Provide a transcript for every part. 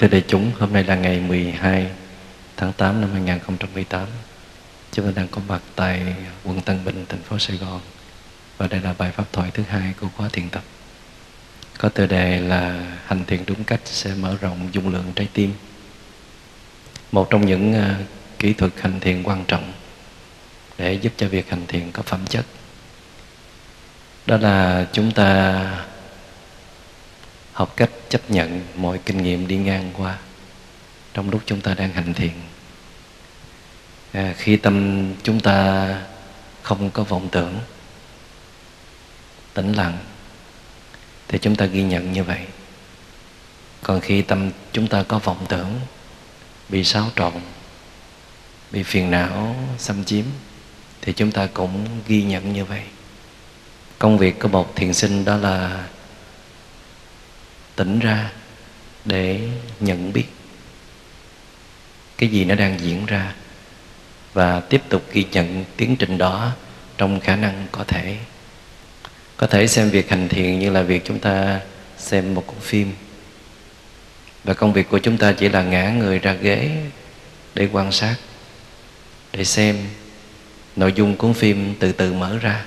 thưa đại chúng, hôm nay là ngày 12 tháng 8 năm 2018. Chúng ta đang có mặt tại quận Tân Bình, thành phố Sài Gòn. Và đây là bài pháp thoại thứ hai của khóa thiền tập. Có tựa đề là Hành thiền đúng cách sẽ mở rộng dung lượng trái tim. Một trong những uh, kỹ thuật hành thiền quan trọng để giúp cho việc hành thiền có phẩm chất. Đó là chúng ta học cách chấp nhận mọi kinh nghiệm đi ngang qua. Trong lúc chúng ta đang hành thiền à, khi tâm chúng ta không có vọng tưởng tĩnh lặng thì chúng ta ghi nhận như vậy. Còn khi tâm chúng ta có vọng tưởng bị xáo trộn bị phiền não xâm chiếm thì chúng ta cũng ghi nhận như vậy. Công việc của một thiền sinh đó là tỉnh ra để nhận biết cái gì nó đang diễn ra và tiếp tục ghi nhận tiến trình đó trong khả năng có thể. Có thể xem việc hành thiện như là việc chúng ta xem một cuốn phim. Và công việc của chúng ta chỉ là ngã người ra ghế để quan sát, để xem nội dung cuốn phim từ từ mở ra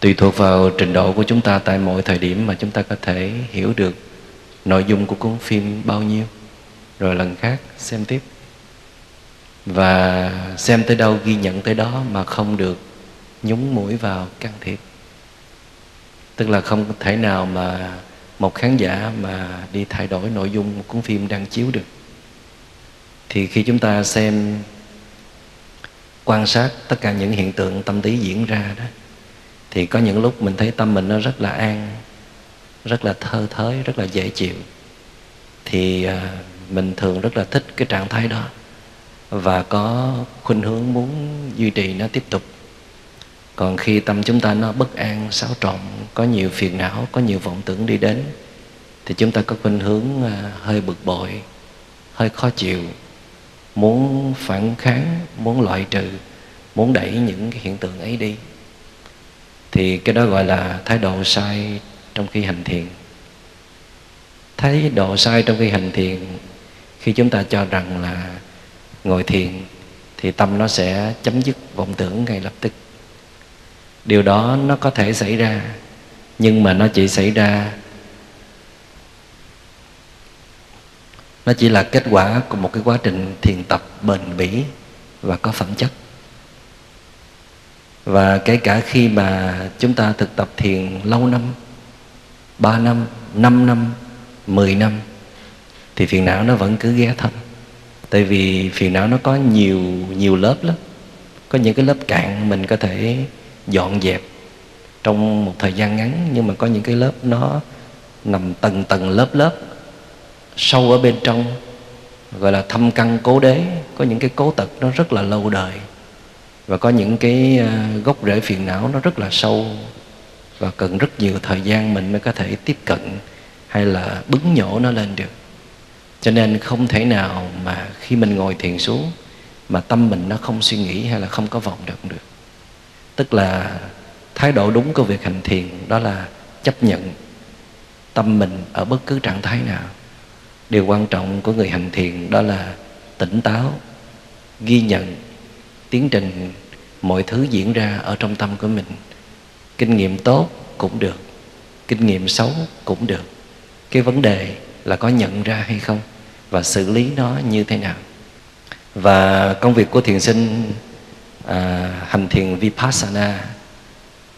tùy thuộc vào trình độ của chúng ta tại mọi thời điểm mà chúng ta có thể hiểu được nội dung của cuốn phim bao nhiêu. Rồi lần khác, xem tiếp. Và xem tới đâu, ghi nhận tới đó mà không được nhúng mũi vào can thiệp. Tức là không thể nào mà một khán giả mà đi thay đổi nội dung một cuốn phim đang chiếu được. Thì khi chúng ta xem quan sát tất cả những hiện tượng tâm lý diễn ra đó thì có những lúc mình thấy tâm mình nó rất là an, rất là thơ thới, rất là dễ chịu. Thì à, mình thường rất là thích cái trạng thái đó. Và có khuynh hướng muốn duy trì nó tiếp tục. Còn khi tâm chúng ta nó bất an, xáo trộn, có nhiều phiền não, có nhiều vọng tưởng đi đến, thì chúng ta có khuynh hướng à, hơi bực bội, hơi khó chịu, muốn phản kháng, muốn loại trừ, muốn đẩy những cái hiện tượng ấy đi thì cái đó gọi là thái độ sai trong khi hành thiền thái độ sai trong khi hành thiền khi chúng ta cho rằng là ngồi thiền thì tâm nó sẽ chấm dứt vọng tưởng ngay lập tức. Điều đó nó có thể xảy ra, nhưng mà nó chỉ xảy ra, nó chỉ là kết quả của một cái quá trình thiền tập bền bỉ và có phẩm chất và kể cả khi mà chúng ta thực tập thiền lâu năm 3 năm, 5 năm, 10 năm Thì phiền não nó vẫn cứ ghé thăm. Tại vì phiền não nó có nhiều nhiều lớp lắm. Có những cái lớp cạn mình có thể dọn dẹp Trong một thời gian ngắn Nhưng mà có những cái lớp nó nằm tầng tầng lớp lớp Sâu ở bên trong Gọi là thâm căn cố đế. Có những cái cố tật nó rất là lâu đời và có những cái ờ, gốc rễ phiền não nó rất là sâu. Và cần rất nhiều thời gian mình mới có thể tiếp cận hay là bứng nhổ nó lên được. Cho nên không thể nào mà khi mình ngồi thiền xuống mà tâm mình nó không suy nghĩ hay là không có vọng động được. Tức là thái độ đúng của việc hành thiền đó là chấp nhận tâm mình ở bất cứ trạng thái nào. Điều quan trọng của người hành thiền đó là tỉnh táo, ghi nhận tiến trình mọi thứ diễn ra ở trong tâm của mình. Kinh nghiệm tốt cũng được kinh nghiệm xấu cũng được. Cái vấn đề là có nhận ra hay không và xử lý nó như thế nào. Và công việc của thiền sinh à, hành thiền vipassana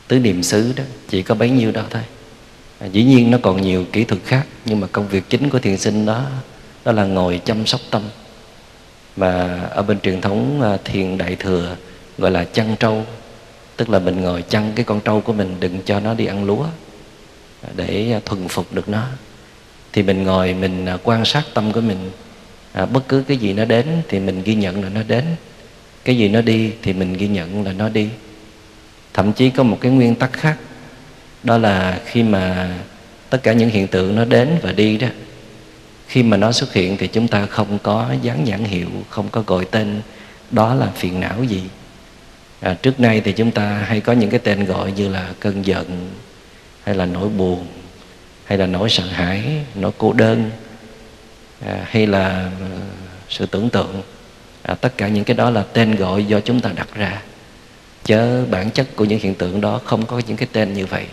tứ niệm xứ đó chỉ có bấy nhiêu đó thôi. À, dĩ nhiên nó còn nhiều kỹ thuật khác nhưng mà công việc chính của thiền sinh đó đó là ngồi chăm sóc tâm và ở bên truyền thống à, thiền đại thừa gọi là chăn trâu tức là mình ngồi chăn cái con trâu của mình đừng cho nó đi ăn lúa à, để à, thuần phục được nó. Thì mình ngồi mình quan sát tâm của mình à, bất cứ cái gì nó đến thì mình ghi nhận là nó đến cái gì nó đi thì mình ghi nhận là nó đi. Thậm chí có một cái nguyên tắc khác đó là khi mà tất cả những hiện tượng nó đến và đi đó khi mà nó xuất hiện thì chúng ta không có dán nhãn hiệu không có gọi tên đó là phiền não gì. À, trước nay thì chúng ta hay có những cái tên gọi như là cơn giận hay là nỗi buồn hay là nỗi sợ hãi nỗi cô đơn à, hay là à, sự tưởng tượng. À, tất cả những cái đó là tên gọi do chúng ta đặt ra. Chớ bản chất của những hiện tượng đó không có những cái tên như vậy.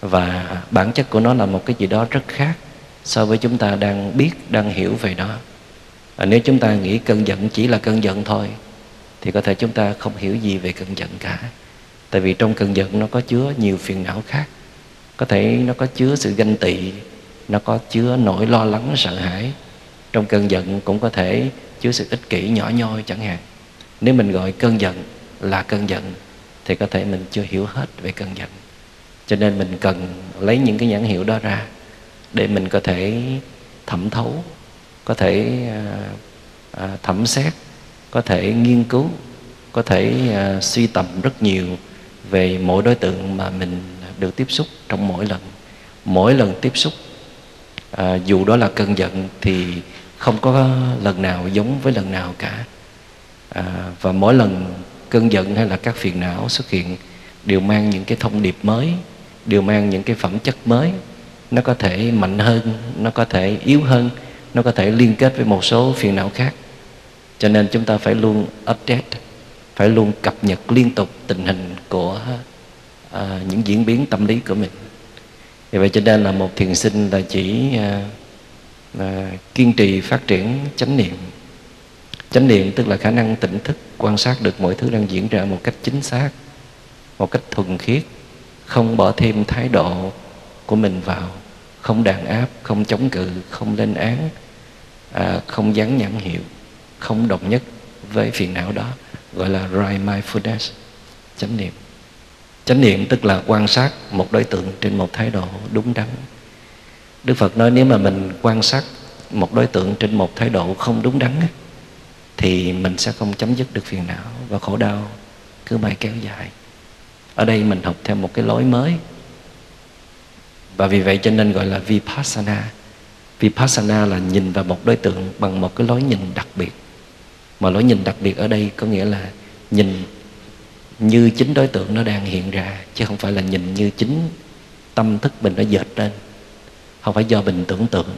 Và bản chất của nó là một cái gì đó rất khác so với chúng ta đang biết đang hiểu về nó. À, nếu chúng ta nghĩ cơn giận chỉ là cơn giận thôi thì có thể chúng ta không hiểu gì về cơn giận cả. Tại vì trong cơn giận nó có chứa nhiều phiền não khác. Có thể nó có chứa sự ganh tị nó có chứa nỗi lo lắng sợ hãi. Trong cơn giận cũng có thể chứa sự ích kỷ nhỏ nhoi chẳng hạn. Nếu mình gọi cơn giận là cơn giận thì có thể mình chưa hiểu hết về cơn giận. Cho nên mình cần lấy những cái nhãn hiệu đó ra để mình có thể thẩm thấu có thể à, à, thẩm xét có thể nghiên cứu có thể à, suy tầm rất nhiều về mỗi đối tượng mà mình được tiếp xúc trong mỗi lần. Mỗi lần tiếp xúc à, dù đó là cơn giận thì không có lần nào giống với lần nào cả. À, và mỗi lần cơn giận hay là các phiền não xuất hiện đều mang những cái thông điệp mới đều mang những cái phẩm chất mới nó có thể mạnh hơn nó có thể yếu hơn nó có thể liên kết với một số phiền não khác. Cho nên chúng ta phải luôn update phải luôn cập nhật liên tục tình hình của à, những diễn biến tâm lý của mình. Vì vậy cho nên là một thiền sinh là chỉ à, à, kiên trì phát triển chánh niệm. Chánh niệm tức là khả năng tỉnh thức quan sát được mọi thứ đang diễn ra một cách chính xác một cách thuần khiết không bỏ thêm thái độ của mình vào không đàn áp không chống cự không lên án à, không dán nhãn hiệu không đồng nhất với phiền não đó gọi là right mindfulness chánh niệm. Chánh niệm tức là quan sát một đối tượng trên một thái độ đúng đắn. Đức phật nói nếu mà mình quan sát một đối tượng trên một thái độ không đúng đắn thì mình sẽ không chấm dứt được phiền não và khổ đau cứ mãi kéo dài. Ở đây mình học theo một cái lối mới và vì vậy cho nên gọi là vipassana. Vipassana là nhìn vào một đối tượng bằng một cái lối nhìn đặc biệt. Mà lối nhìn đặc biệt ở đây có nghĩa là nhìn như chính đối tượng nó đang hiện ra, chứ không phải là nhìn như chính tâm thức mình nó dệt lên. Không phải do mình tưởng tượng.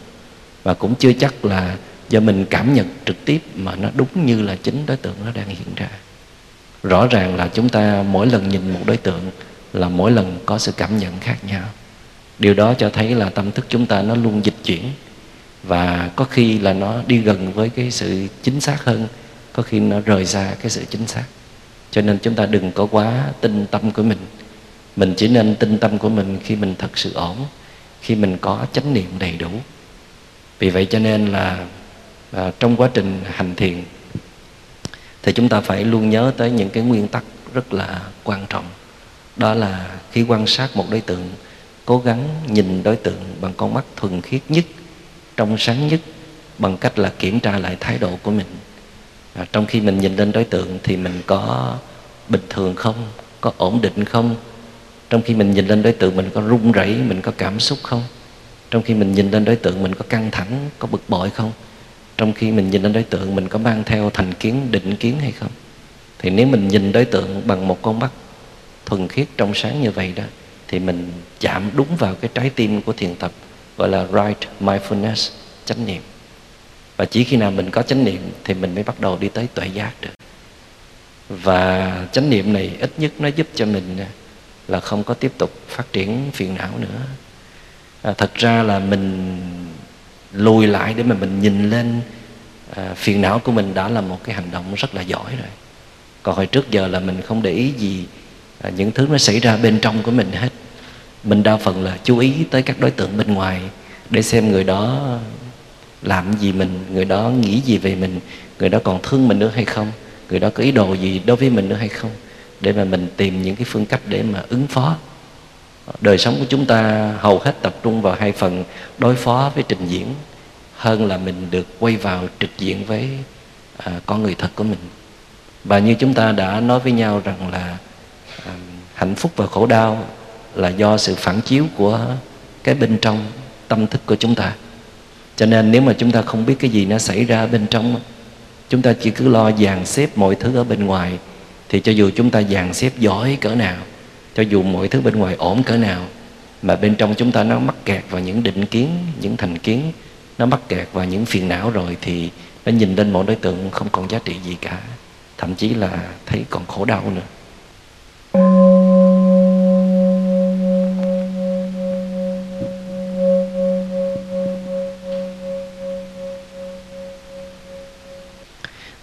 Và cũng chưa chắc là do mình cảm nhận trực tiếp mà nó đúng như là chính đối tượng nó đang hiện ra. Rõ ràng là chúng ta mỗi lần nhìn một đối tượng là mỗi lần có sự cảm nhận khác nhau điều đó cho thấy là tâm thức chúng ta nó luôn dịch chuyển. Và có khi là nó đi gần với cái sự chính xác hơn có khi nó rời xa cái sự chính xác. Cho nên chúng ta đừng có quá tin tâm của mình. Mình chỉ nên tin tâm của mình khi mình thật sự ổn khi mình có chánh niệm đầy đủ. Vì vậy cho nên là à, trong quá trình hành thiền thì chúng ta phải luôn nhớ tới những cái nguyên tắc rất là quan trọng. Đó là khi quan sát một đối tượng cố gắng nhìn đối tượng bằng con mắt thuần khiết nhất trong sáng nhất bằng cách là kiểm tra lại thái độ của mình. À, trong khi mình nhìn lên đối tượng thì mình có bình thường không? Có ổn định không? Trong khi mình nhìn lên đối tượng mình có run rẩy mình có cảm xúc không? Trong khi mình nhìn lên đối tượng mình có căng thẳng có bực bội không? Trong khi mình nhìn lên đối tượng mình có mang theo thành kiến định kiến hay không? Thì nếu mình nhìn đối tượng bằng một con mắt thuần khiết trong sáng như vậy đó thì mình chạm đúng vào cái trái tim của thiền tập gọi là right mindfulness chánh niệm. Và chỉ khi nào mình có chánh niệm thì mình mới bắt đầu đi tới tuệ giác được. Và chánh niệm này ít nhất nó giúp cho mình à, là không có tiếp tục phát triển phiền não nữa. À, thật ra là mình lùi lại để mà mình nhìn lên à, phiền não của mình đã là một cái hành động rất là giỏi rồi. Còn hồi trước giờ là mình không để ý gì à, những thứ nó xảy ra bên trong của mình hết. Mình đa phần là chú ý tới các đối tượng bên ngoài để xem người đó làm gì mình người đó nghĩ gì về mình người đó còn thương mình nữa hay không người đó có ý đồ gì đối với mình nữa hay không. Để mà mình tìm những cái phương cách để mà ứng phó. Đời sống của chúng ta hầu hết tập trung vào hai phần đối phó với trình diễn hơn là mình được quay vào trực diện với à, con người thật của mình. Và như chúng ta đã nói với nhau rằng là hạnh phúc và khổ đau là do sự phản chiếu của cái bên trong tâm thức của chúng ta. Cho nên nếu mà chúng ta không biết cái gì nó xảy ra bên trong chúng ta chỉ cứ lo dàn xếp mọi thứ ở bên ngoài, thì cho dù chúng ta dàn xếp giỏi cỡ nào, cho dù mọi thứ bên ngoài ổn cỡ nào, mà bên trong chúng ta nó mắc kẹt vào những định kiến, những thành kiến, nó mắc kẹt vào những phiền não rồi thì nó nhìn lên mọi đối tượng không còn giá trị gì cả, thậm chí là thấy còn khổ đau nữa.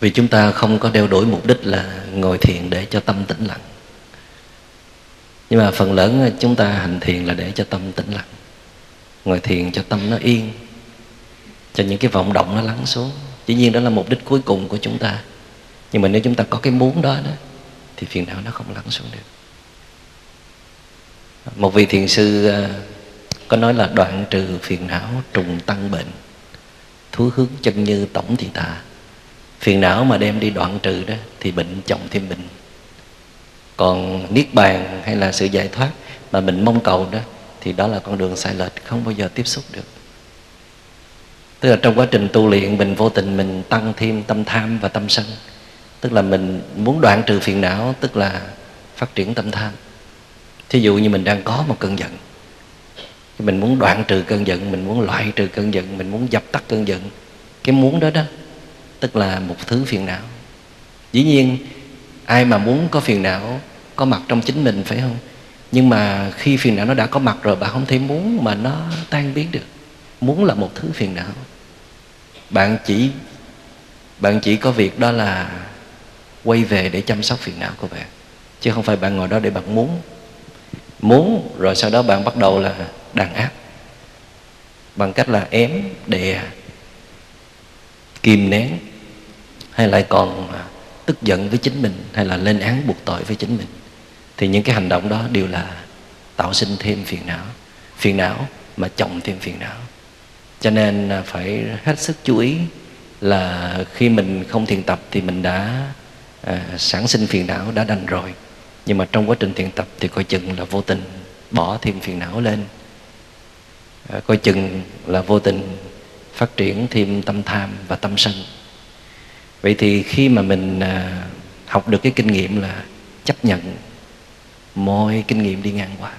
Vì chúng ta không có đeo đuổi mục đích là ngồi thiền để cho tâm tĩnh lặng. Nhưng mà phần lớn chúng ta hành thiền là để cho tâm tĩnh lặng. Ngồi thiền cho tâm nó yên, cho những cái vọng động nó lắng xuống. Dĩ nhiên đó là mục đích cuối cùng của chúng ta. Nhưng mà nếu chúng ta có cái muốn đó đó, thì phiền não nó không lắng xuống được. Một vị thiền sư ờ, có nói là đoạn trừ phiền não trùng tăng bệnh, thú hướng chân như tổng thị tạ phiền não mà đem đi đoạn trừ đó, thì bệnh chồng thêm bệnh. Còn niết bàn hay là sự giải thoát mà mình mong cầu đó, thì đó là con đường sai lệch, không bao giờ tiếp xúc được. Tức là trong quá trình tu luyện, mình vô tình mình tăng thêm tâm tham và tâm sân. Tức là mình muốn đoạn trừ phiền não, tức là phát triển tâm tham. Thí dụ như mình đang có một cơn giận, mình muốn đoạn trừ cơn giận, mình muốn loại trừ cơn giận, mình muốn dập tắt cơn giận, cái muốn đó đó tức là một thứ phiền não. Dĩ nhiên, ai mà muốn có phiền não, có mặt trong chính mình, phải không? Nhưng mà khi phiền não nó đã có mặt rồi bạn không thể muốn mà nó tan biến được. Muốn là một thứ phiền não. Bạn chỉ bạn chỉ có việc đó là quay về để chăm sóc phiền não của bạn, chứ không phải bạn ngồi đó để bạn muốn. Muốn rồi sau đó bạn bắt đầu là đàn áp, bằng cách là ém, đè, kìm nén hay lại còn à, tức giận với chính mình hay là lên án buộc tội với chính mình thì những cái hành động đó đều là tạo sinh thêm phiền não phiền não mà chồng thêm phiền não. Cho nên à, phải hết sức chú ý là khi mình không thiền tập thì mình đã à, sản sinh phiền não đã đành rồi. Nhưng mà trong quá trình thiền tập thì coi chừng là vô tình bỏ thêm phiền não lên. À, coi chừng là vô tình phát triển thêm tâm tham và tâm sân vậy thì khi mà mình à, học được cái kinh nghiệm là chấp nhận mọi kinh nghiệm đi ngang qua,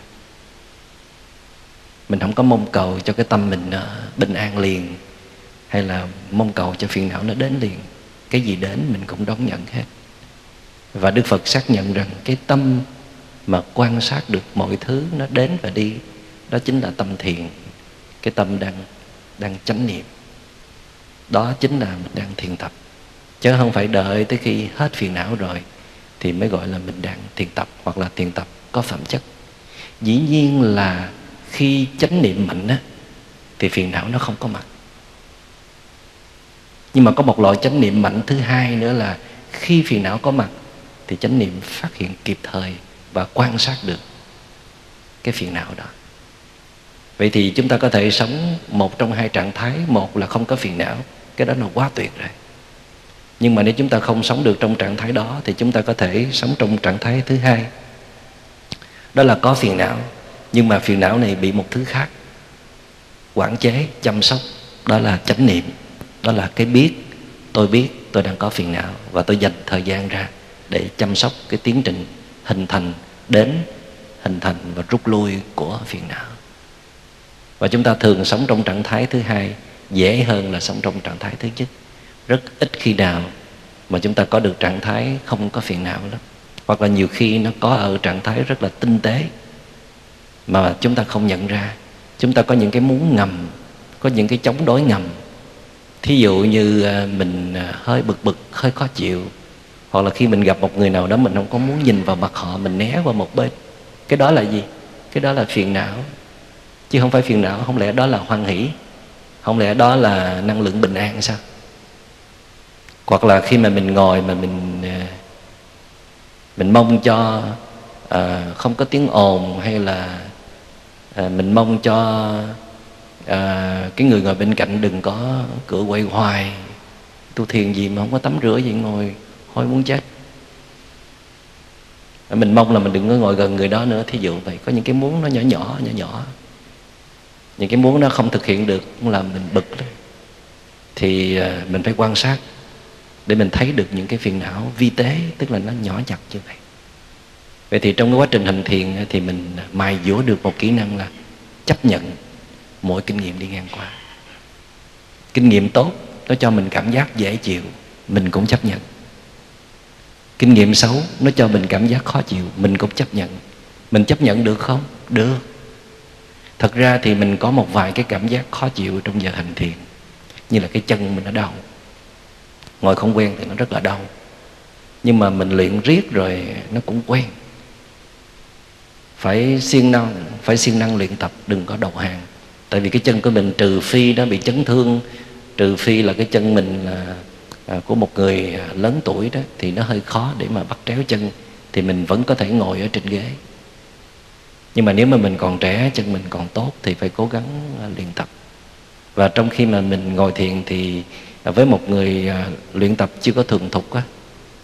mình không có mong cầu cho cái tâm mình à, bình an liền, hay là mong cầu cho phiền não nó đến liền, cái gì đến mình cũng đón nhận hết. Và đức phật xác nhận rằng cái tâm mà quan sát được mọi thứ nó đến và đi, đó chính là tâm thiền, cái tâm đang đang chánh niệm. Đó chính là mình đang thiền tập chứ không phải đợi tới khi hết phiền não rồi thì mới gọi là mình đang thiền tập hoặc là thiền tập có phẩm chất. Dĩ nhiên là khi chánh niệm mạnh á, thì phiền não nó không có mặt. Nhưng mà có một loại chánh niệm mạnh thứ hai nữa là khi phiền não có mặt thì chánh niệm phát hiện kịp thời và quan sát được cái phiền não đó. Vậy thì chúng ta có thể sống một trong hai trạng thái. Một là không có phiền não, cái đó là quá tuyệt rồi nhưng mà nếu chúng ta không sống được trong trạng thái đó, thì chúng ta có thể sống trong trạng thái thứ hai. Đó là có phiền não, nhưng mà phiền não này bị một thứ khác. Quản chế, chăm sóc, đó là chánh niệm, đó là cái biết, tôi biết tôi đang có phiền não và tôi dành thời gian ra để chăm sóc cái tiến trình hình thành đến hình thành và rút lui của phiền não. Và chúng ta thường sống trong trạng thái thứ hai, dễ hơn là sống trong trạng thái thứ nhất rất ít khi nào mà chúng ta có được trạng thái không có phiền não lắm. Hoặc là nhiều khi nó có ở trạng thái rất là tinh tế mà chúng ta không nhận ra. Chúng ta có những cái muốn ngầm, có những cái chống đối ngầm. Thí dụ như à, mình à, hơi bực bực, hơi khó chịu, hoặc là khi mình gặp một người nào đó mình không có muốn nhìn vào mặt họ, mình né qua một bên. Cái đó là gì? Cái đó là phiền não. Chứ không phải phiền não, không lẽ đó là hoan hỷ? Không lẽ đó là năng lượng bình an sao? Hoặc là khi mà mình ngồi mà mình à, mình mong cho à, không có tiếng ồn hay là à, mình mong cho à, cái người ngồi bên cạnh đừng có cửa quay hoài. Tu thiền gì mà không có tắm rửa gì ngồi hôi muốn chết. À, mình mong là mình đừng có ngồi gần người đó nữa. Thí dụ vậy có những cái muốn nó nhỏ nhỏ nhỏ nhỏ. Những cái muốn nó không thực hiện được cũng làm mình bực đó. thì à, mình phải quan sát để mình thấy được những cái phiền não vi tế, tức là nó nhỏ nhặt như vậy. Vậy thì trong cái quá trình hành thiền thì mình mài dũa được một kỹ năng là chấp nhận mỗi kinh nghiệm đi ngang qua. Kinh nghiệm tốt, nó cho mình cảm giác dễ chịu, mình cũng chấp nhận. Kinh nghiệm xấu, nó cho mình cảm giác khó chịu, mình cũng chấp nhận. Mình chấp nhận được không? Được. Thật ra thì mình có một vài cái cảm giác khó chịu trong giờ hành thiền, như là cái chân mình nó đau ngồi không quen thì nó rất là đau. Nhưng mà mình luyện riết rồi nó cũng quen. Phải siêng năng phải siêng năng luyện tập đừng có đầu hàng. Tại vì cái chân của mình trừ phi nó bị chấn thương trừ phi là cái chân mình là à, của một người à, lớn tuổi đó thì nó hơi khó để mà bắt tréo chân thì mình vẫn có thể ngồi ở trên ghế. Nhưng mà nếu mà mình còn trẻ chân mình còn tốt thì phải cố gắng à, luyện tập. Và trong khi mà mình ngồi thiền thì với một người à, luyện tập chưa có thường thục á,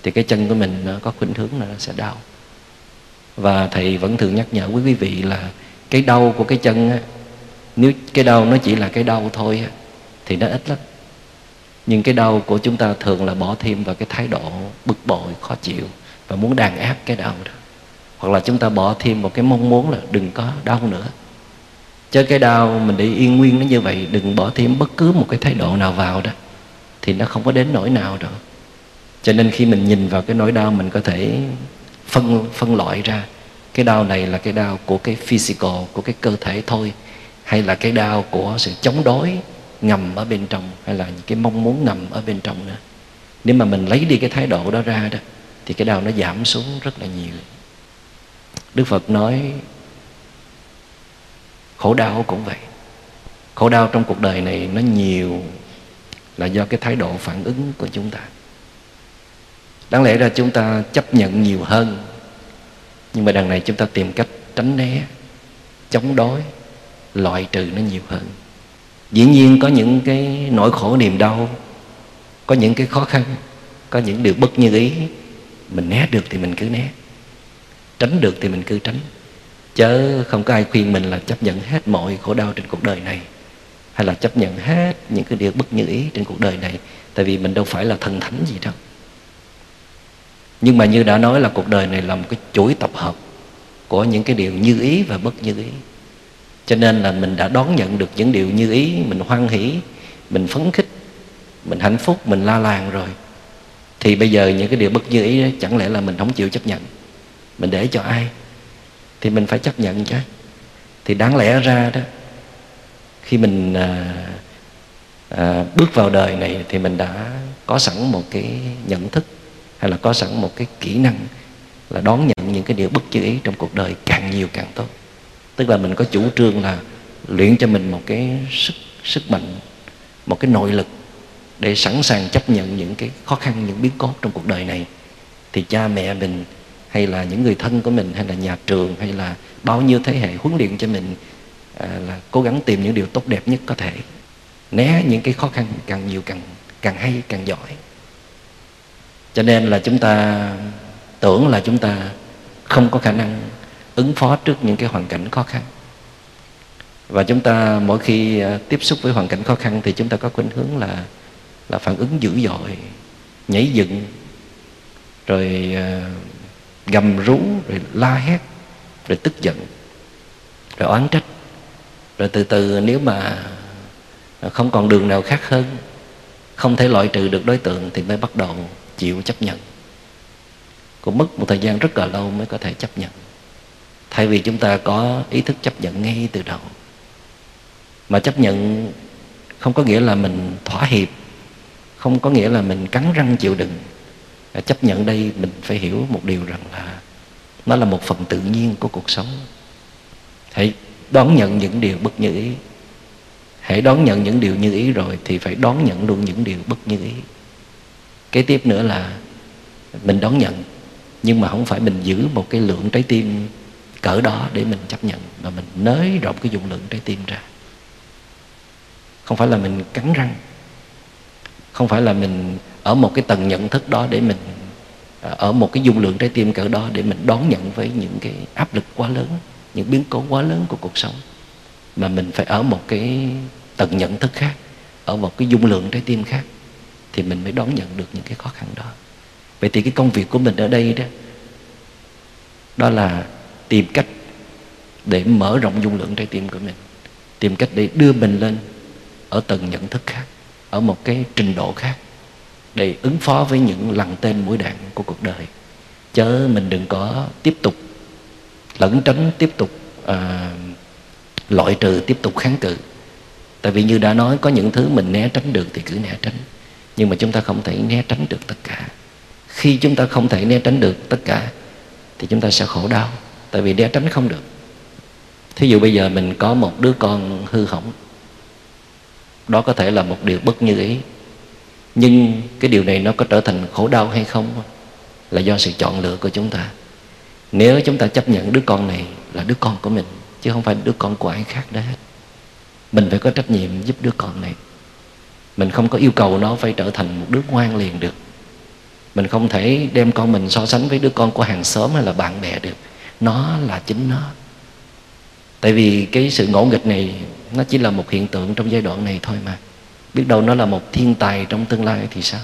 thì cái chân của mình nó có khuynh hướng là nó sẽ đau. Và thầy vẫn thường nhắc nhở quý vị là cái đau của cái chân á, nếu cái đau nó chỉ là cái đau thôi á, thì nó ít lắm. Nhưng cái đau của chúng ta thường là bỏ thêm vào cái thái độ bực bội, khó chịu và muốn đàn áp cái đau đó. Hoặc là chúng ta bỏ thêm một cái mong muốn là đừng có đau nữa. Cho cái đau mình để yên nguyên nó như vậy, đừng bỏ thêm bất cứ một cái thái độ nào vào đó thì nó không có đến nỗi nào đâu cho nên khi mình nhìn vào cái nỗi đau, mình có thể phân phân loại ra. Cái đau này là cái đau của cái physical, của cái cơ thể thôi, hay là cái đau của sự chống đối ngầm ở bên trong, hay là những cái mong muốn ngầm ở bên trong nữa. Nếu mà mình lấy đi cái thái độ đó ra đó, thì cái đau nó giảm xuống rất là nhiều. Đức phật nói, khổ đau cũng vậy. Khổ đau trong cuộc đời này nó nhiều là do cái thái độ phản ứng của chúng ta. Đáng lẽ ra chúng ta chấp nhận nhiều hơn, nhưng mà đằng này chúng ta tìm cách tránh né, chống đối, loại trừ nó nhiều hơn. Dĩ nhiên có những cái nỗi khổ niềm đau, có những cái khó khăn, có những điều bất như ý, mình né được thì mình cứ né, tránh được thì mình cứ tránh. Chớ không có ai khuyên mình là chấp nhận hết mọi khổ đau trên cuộc đời này hay là chấp nhận hết những cái điều bất như ý trên cuộc đời này? Tại vì mình đâu phải là thần thánh gì đâu. Nhưng mà như đã nói là cuộc đời này là một cái chuỗi tập hợp của những cái điều như ý và bất như ý. Cho nên là mình đã đón nhận được những điều như ý mình hoan hỷ mình phấn khích mình hạnh phúc mình la làng rồi. Thì bây giờ những cái điều bất như ý đó, chẳng lẽ là mình không chịu chấp nhận? Mình để cho ai? Thì mình phải chấp nhận chứ. Thì đáng lẽ ra đó khi mình à, à, bước vào đời này thì mình đã có sẵn một cái nhận thức hay là có sẵn một cái kỹ năng là đón nhận những cái điều bất như ý trong cuộc đời càng nhiều càng tốt. Tức là mình có chủ trương là luyện cho mình một cái sức sức mạnh một cái nội lực để sẵn sàng chấp nhận những cái khó khăn những biến cố trong cuộc đời này. Thì cha mẹ mình hay là những người thân của mình hay là nhà trường hay là bao nhiêu thế hệ huấn luyện cho mình Ờ, là cố gắng tìm những điều tốt đẹp nhất có thể. Né những cái khó khăn càng nhiều càng càng hay, càng giỏi. Cho nên là chúng ta tưởng là chúng ta không có khả năng ứng phó trước những cái hoàn cảnh khó khăn. Và chúng ta mỗi khi ờ, tiếp xúc với hoàn cảnh khó khăn thì chúng ta có khuynh hướng là là phản ứng dữ dội, nhảy dựng, rồi ờ, gầm rú, rồi la hét, rồi tức giận, rồi oán trách rồi từ từ nếu mà không còn đường nào khác hơn, không thể loại trừ được đối tượng thì mới bắt đầu chịu chấp nhận. Cũng mất một thời gian rất là lâu mới có thể chấp nhận. Thay vì chúng ta có ý thức chấp nhận ngay từ đầu. Mà chấp nhận không có nghĩa là mình thỏa hiệp, không có nghĩa là mình cắn răng chịu đựng. À, chấp nhận đây mình phải hiểu một điều rằng là nó là một phần tự nhiên của cuộc sống. Hãy đón nhận những điều bất như ý. Hãy đón nhận những điều như ý rồi thì phải đón nhận luôn những điều bất như ý. Kế tiếp nữa là mình đón nhận, nhưng mà không phải mình giữ một cái lượng trái tim cỡ đó để mình chấp nhận, mà mình nới rộng cái dung lượng trái tim ra. Không phải là mình cắn răng, không phải là mình ở một cái tầng nhận thức đó để mình à, ở một cái dung lượng trái tim cỡ đó để mình đón nhận với những cái áp lực quá lớn những biến cố quá lớn của cuộc sống. Mà mình phải ở một cái tầng nhận thức khác, ở một cái dung lượng trái tim khác, thì mình mới đón nhận được những cái khó khăn đó. Vậy thì cái công việc của mình ở đây đó đó là tìm cách để mở rộng dung lượng trái tim của mình. Tìm cách để đưa mình lên ở tầng nhận thức khác, ở một cái trình độ khác, để ứng phó với những lằn tên mũi đạn của cuộc đời. Chớ mình đừng có tiếp tục lẩn tránh tiếp tục à, loại trừ tiếp tục kháng cự. Tại vì như đã nói có những thứ mình né tránh được thì cứ né tránh. Nhưng mà chúng ta không thể né tránh được tất cả. Khi chúng ta không thể né tránh được tất cả thì chúng ta sẽ khổ đau tại vì né tránh không được. Thí dụ bây giờ mình có một đứa con hư hỏng đó có thể là một điều bất như ý. Nhưng cái điều này nó có trở thành khổ đau hay không là do sự chọn lựa của chúng ta nếu chúng ta chấp nhận đứa con này là đứa con của mình, chứ không phải đứa con của ai khác đó hết, mình phải có trách nhiệm giúp đứa con này. Mình không có yêu cầu nó phải trở thành một đứa ngoan liền được. Mình không thể đem con mình so sánh với đứa con của hàng xóm hay là bạn bè được. Nó là chính nó. Tại vì cái sự ngỗ nghịch này, nó chỉ là một hiện tượng trong giai đoạn này thôi mà. Biết đâu nó là một thiên tài trong tương lai thì sao?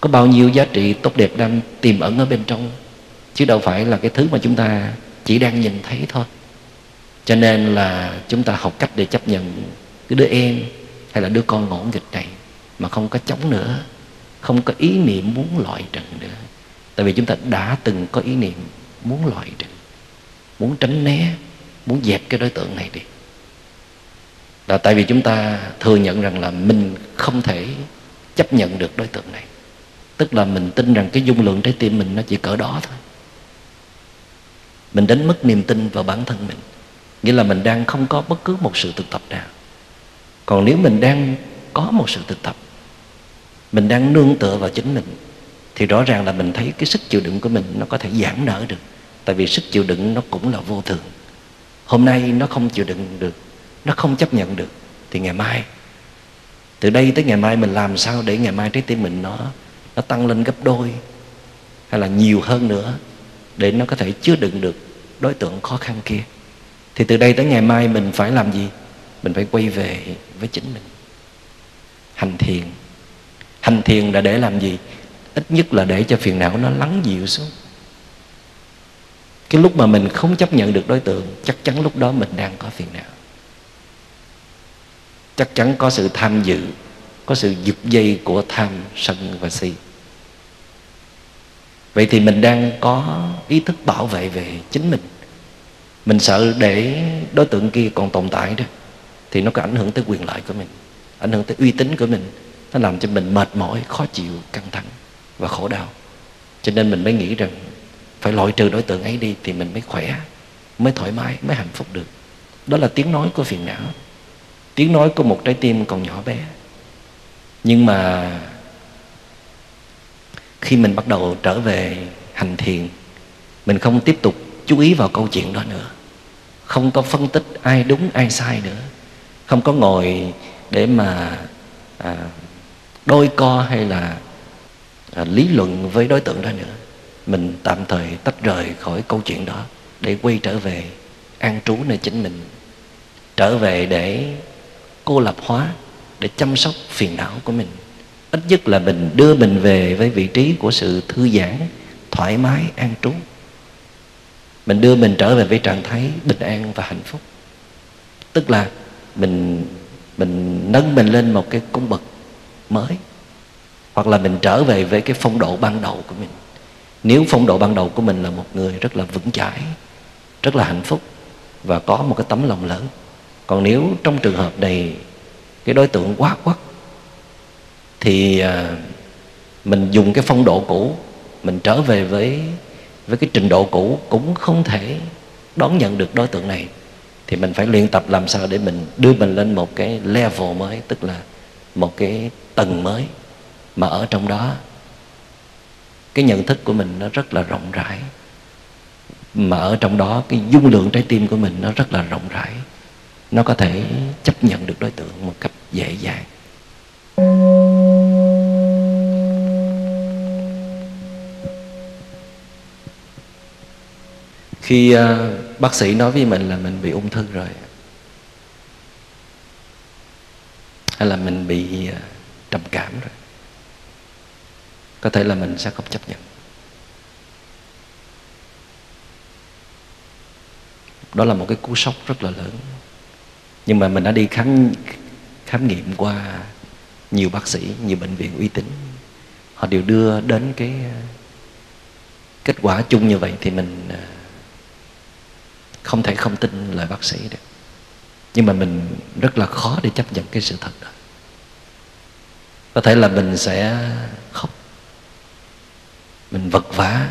Có bao nhiêu giá trị tốt đẹp đang tiềm ẩn ở bên trong? Chứ đâu phải là cái thứ mà chúng ta chỉ đang nhìn thấy thôi. Cho nên là chúng ta học cách để chấp nhận cái đứa em hay là đứa con ngỗ nghịch này mà không có chống nữa, không có ý niệm muốn loại trừ nữa. Tại vì chúng ta đã từng có ý niệm muốn loại trừ, muốn tránh né, muốn dẹp cái đối tượng này đi. Là tại vì chúng ta thừa nhận rằng là mình không thể chấp nhận được đối tượng này. Tức là mình tin rằng cái dung lượng trái tim mình nó chỉ cỡ đó thôi mình đánh mất niềm tin vào bản thân mình. Nghĩa là mình đang không có bất cứ một sự thực tập nào. Còn nếu mình đang có một sự thực tập, mình đang nương tựa vào chính mình, thì rõ ràng là mình thấy cái sức chịu đựng của mình nó có thể giảm nở được. Tại vì sức chịu đựng nó cũng là vô thường. Hôm nay nó không chịu đựng được, nó không chấp nhận được, thì ngày mai, từ đây tới ngày mai mình làm sao để ngày mai trái tim mình nó nó tăng lên gấp đôi hay là nhiều hơn nữa để nó có thể chứa đựng được đối tượng khó khăn kia. Thì từ đây tới ngày mai mình phải làm gì? Mình phải quay về với chính mình. Hành thiền. Hành thiền là để làm gì? Ít nhất là để cho phiền não nó lắng dịu xuống. Cái lúc mà mình không chấp nhận được đối tượng, chắc chắn lúc đó mình đang có phiền não. Chắc chắn có sự tham dự, có sự giật dây của tham sân và si vậy thì mình đang có ý thức bảo vệ về chính mình. Mình sợ để đối tượng kia còn tồn tại đó, thì nó có ảnh hưởng tới quyền lợi của mình, ảnh hưởng tới uy tín của mình. Nó làm cho mình mệt mỏi, khó chịu, căng thẳng và khổ đau. Cho nên mình mới nghĩ rằng phải loại trừ đối tượng ấy đi thì mình mới khỏe, mới thoải mái, mới hạnh phúc được. Đó là tiếng nói của phiền não. Tiếng nói của một trái tim còn nhỏ bé. Nhưng mà khi mình bắt đầu trở về hành thiền mình không tiếp tục chú ý vào câu chuyện đó nữa. Không có phân tích ai đúng ai sai nữa. Không có ngồi để mà à, đôi co hay là à, lý luận với đối tượng đó nữa. Mình tạm thời tách rời khỏi câu chuyện đó để quay trở về an trú nơi chính mình. Trở về để cô lập hóa để chăm sóc phiền não của mình ít nhất là mình đưa mình về với vị trí của sự thư giãn, thoải mái, an trú. Mình đưa mình trở về với trạng thái bình an và hạnh phúc. Tức là mình mình nâng mình lên một cái cung bậc mới, hoặc là mình trở về với cái phong độ ban đầu của mình. Nếu phong độ ban đầu của mình là một người rất là vững chãi, rất là hạnh phúc và có một cái tấm lòng lớn. Còn nếu trong trường hợp này, cái đối tượng quá quắc thì à, mình dùng cái phong độ cũ, mình trở về với với cái trình độ cũ cũng không thể đón nhận được đối tượng này. Thì mình phải luyện tập làm sao để mình đưa mình lên một cái level mới, tức là một cái tầng mới mà ở trong đó. Cái nhận thức của mình nó rất là rộng rãi, mà ở trong đó cái dung lượng trái tim của mình nó rất là rộng rãi. Nó có thể chấp nhận được đối tượng một cách dễ dàng. Khi uh, bác sĩ nói với mình là mình bị ung thư rồi. Hay là mình bị uh, trầm cảm rồi. Có thể là mình sẽ không chấp nhận. Đó là một cái cú sốc rất là lớn. Nhưng mà mình đã đi khám khám nghiệm qua nhiều bác sĩ nhiều bệnh viện uy tín. Họ đều đưa đến cái ờ, kết quả chung như vậy thì mình không thể không tin lời bác sĩ được. Nhưng mà mình rất là khó để chấp nhận cái sự thật đó. Có thể là mình sẽ khóc. Mình vật vã.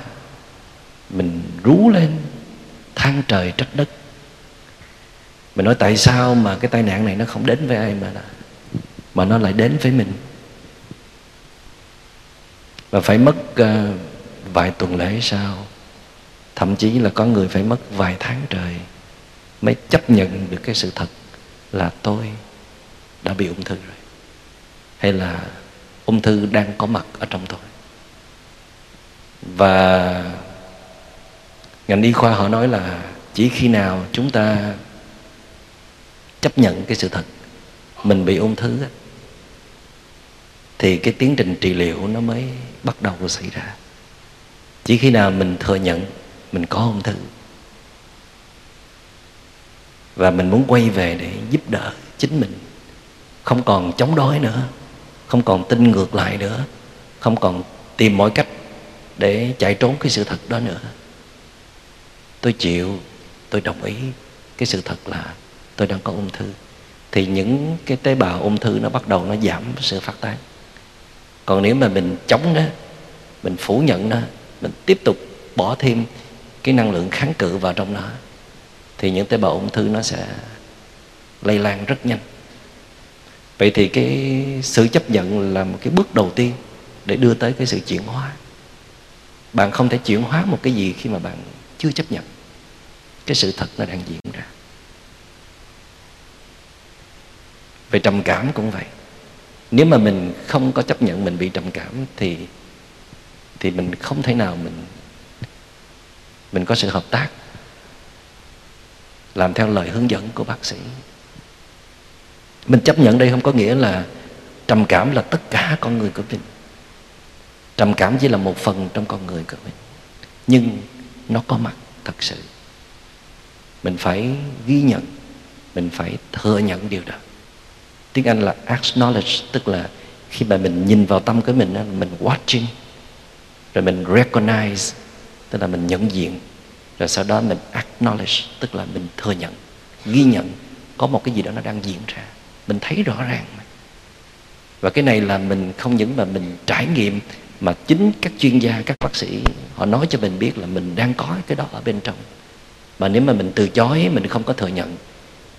Mình rú lên than trời trách đất. Mình nói tại sao mà cái tai nạn này nó không đến với ai mà mà nó lại đến với mình? Và phải mất uh, vài tuần lễ sau thậm chí là có người phải mất vài tháng trời mới chấp nhận được cái sự thật là tôi đã bị ung thư rồi. Hay là ung thư đang có mặt ở trong tôi. Và ngành y khoa họ nói là chỉ khi nào chúng ta chấp nhận cái sự thật mình bị ung thư thì cái tiến trình trị liệu nó mới bắt đầu xảy ra. Chỉ khi nào mình thừa nhận mình có ung thư. Và mình muốn quay về để giúp đỡ chính mình. Không còn chống đối nữa. Không còn tin ngược lại nữa. Không còn tìm mọi cách để chạy trốn cái sự thật đó nữa. Tôi chịu, tôi đồng ý cái sự thật là tôi đang có ung thư. Thì những cái tế bào ung thư nó bắt đầu nó giảm sự phát tán. Còn nếu mà mình chống nó mình phủ nhận nó mình tiếp tục bỏ thêm cái năng lượng kháng cự vào trong nó, thì những tế bào ung thư nó sẽ lây lan rất nhanh. Vậy thì cái sự chấp nhận là một cái bước đầu tiên để đưa tới cái sự chuyển hóa. Bạn không thể chuyển hóa một cái gì khi mà bạn chưa chấp nhận. Cái sự thật nó đang diễn ra. Về trầm cảm cũng vậy. Nếu mà mình không có chấp nhận mình bị trầm cảm thì thì mình không thể nào mình mình có sự hợp tác. Làm theo lời hướng dẫn của bác sĩ. Mình chấp nhận đây không có nghĩa là trầm cảm là tất cả con người của mình. Trầm cảm chỉ là một phần trong con người của mình. Nhưng nó có mặt thật sự. Mình phải ghi nhận, mình phải thừa nhận điều đó. Tiếng anh là acknowledge, tức là khi mà mình nhìn vào tâm của mình mình watching, rồi mình recognize tức là mình nhận diện. Rồi sau đó mình acknowledge, tức là mình thừa nhận, ghi nhận có một cái gì đó nó đang diễn ra. Mình thấy rõ ràng và cái này là mình không những mà mình trải nghiệm, mà chính các chuyên gia, các bác sĩ, họ nói cho mình biết là mình đang có cái đó ở bên trong. Mà nếu mà mình từ chối, mình không có thừa nhận,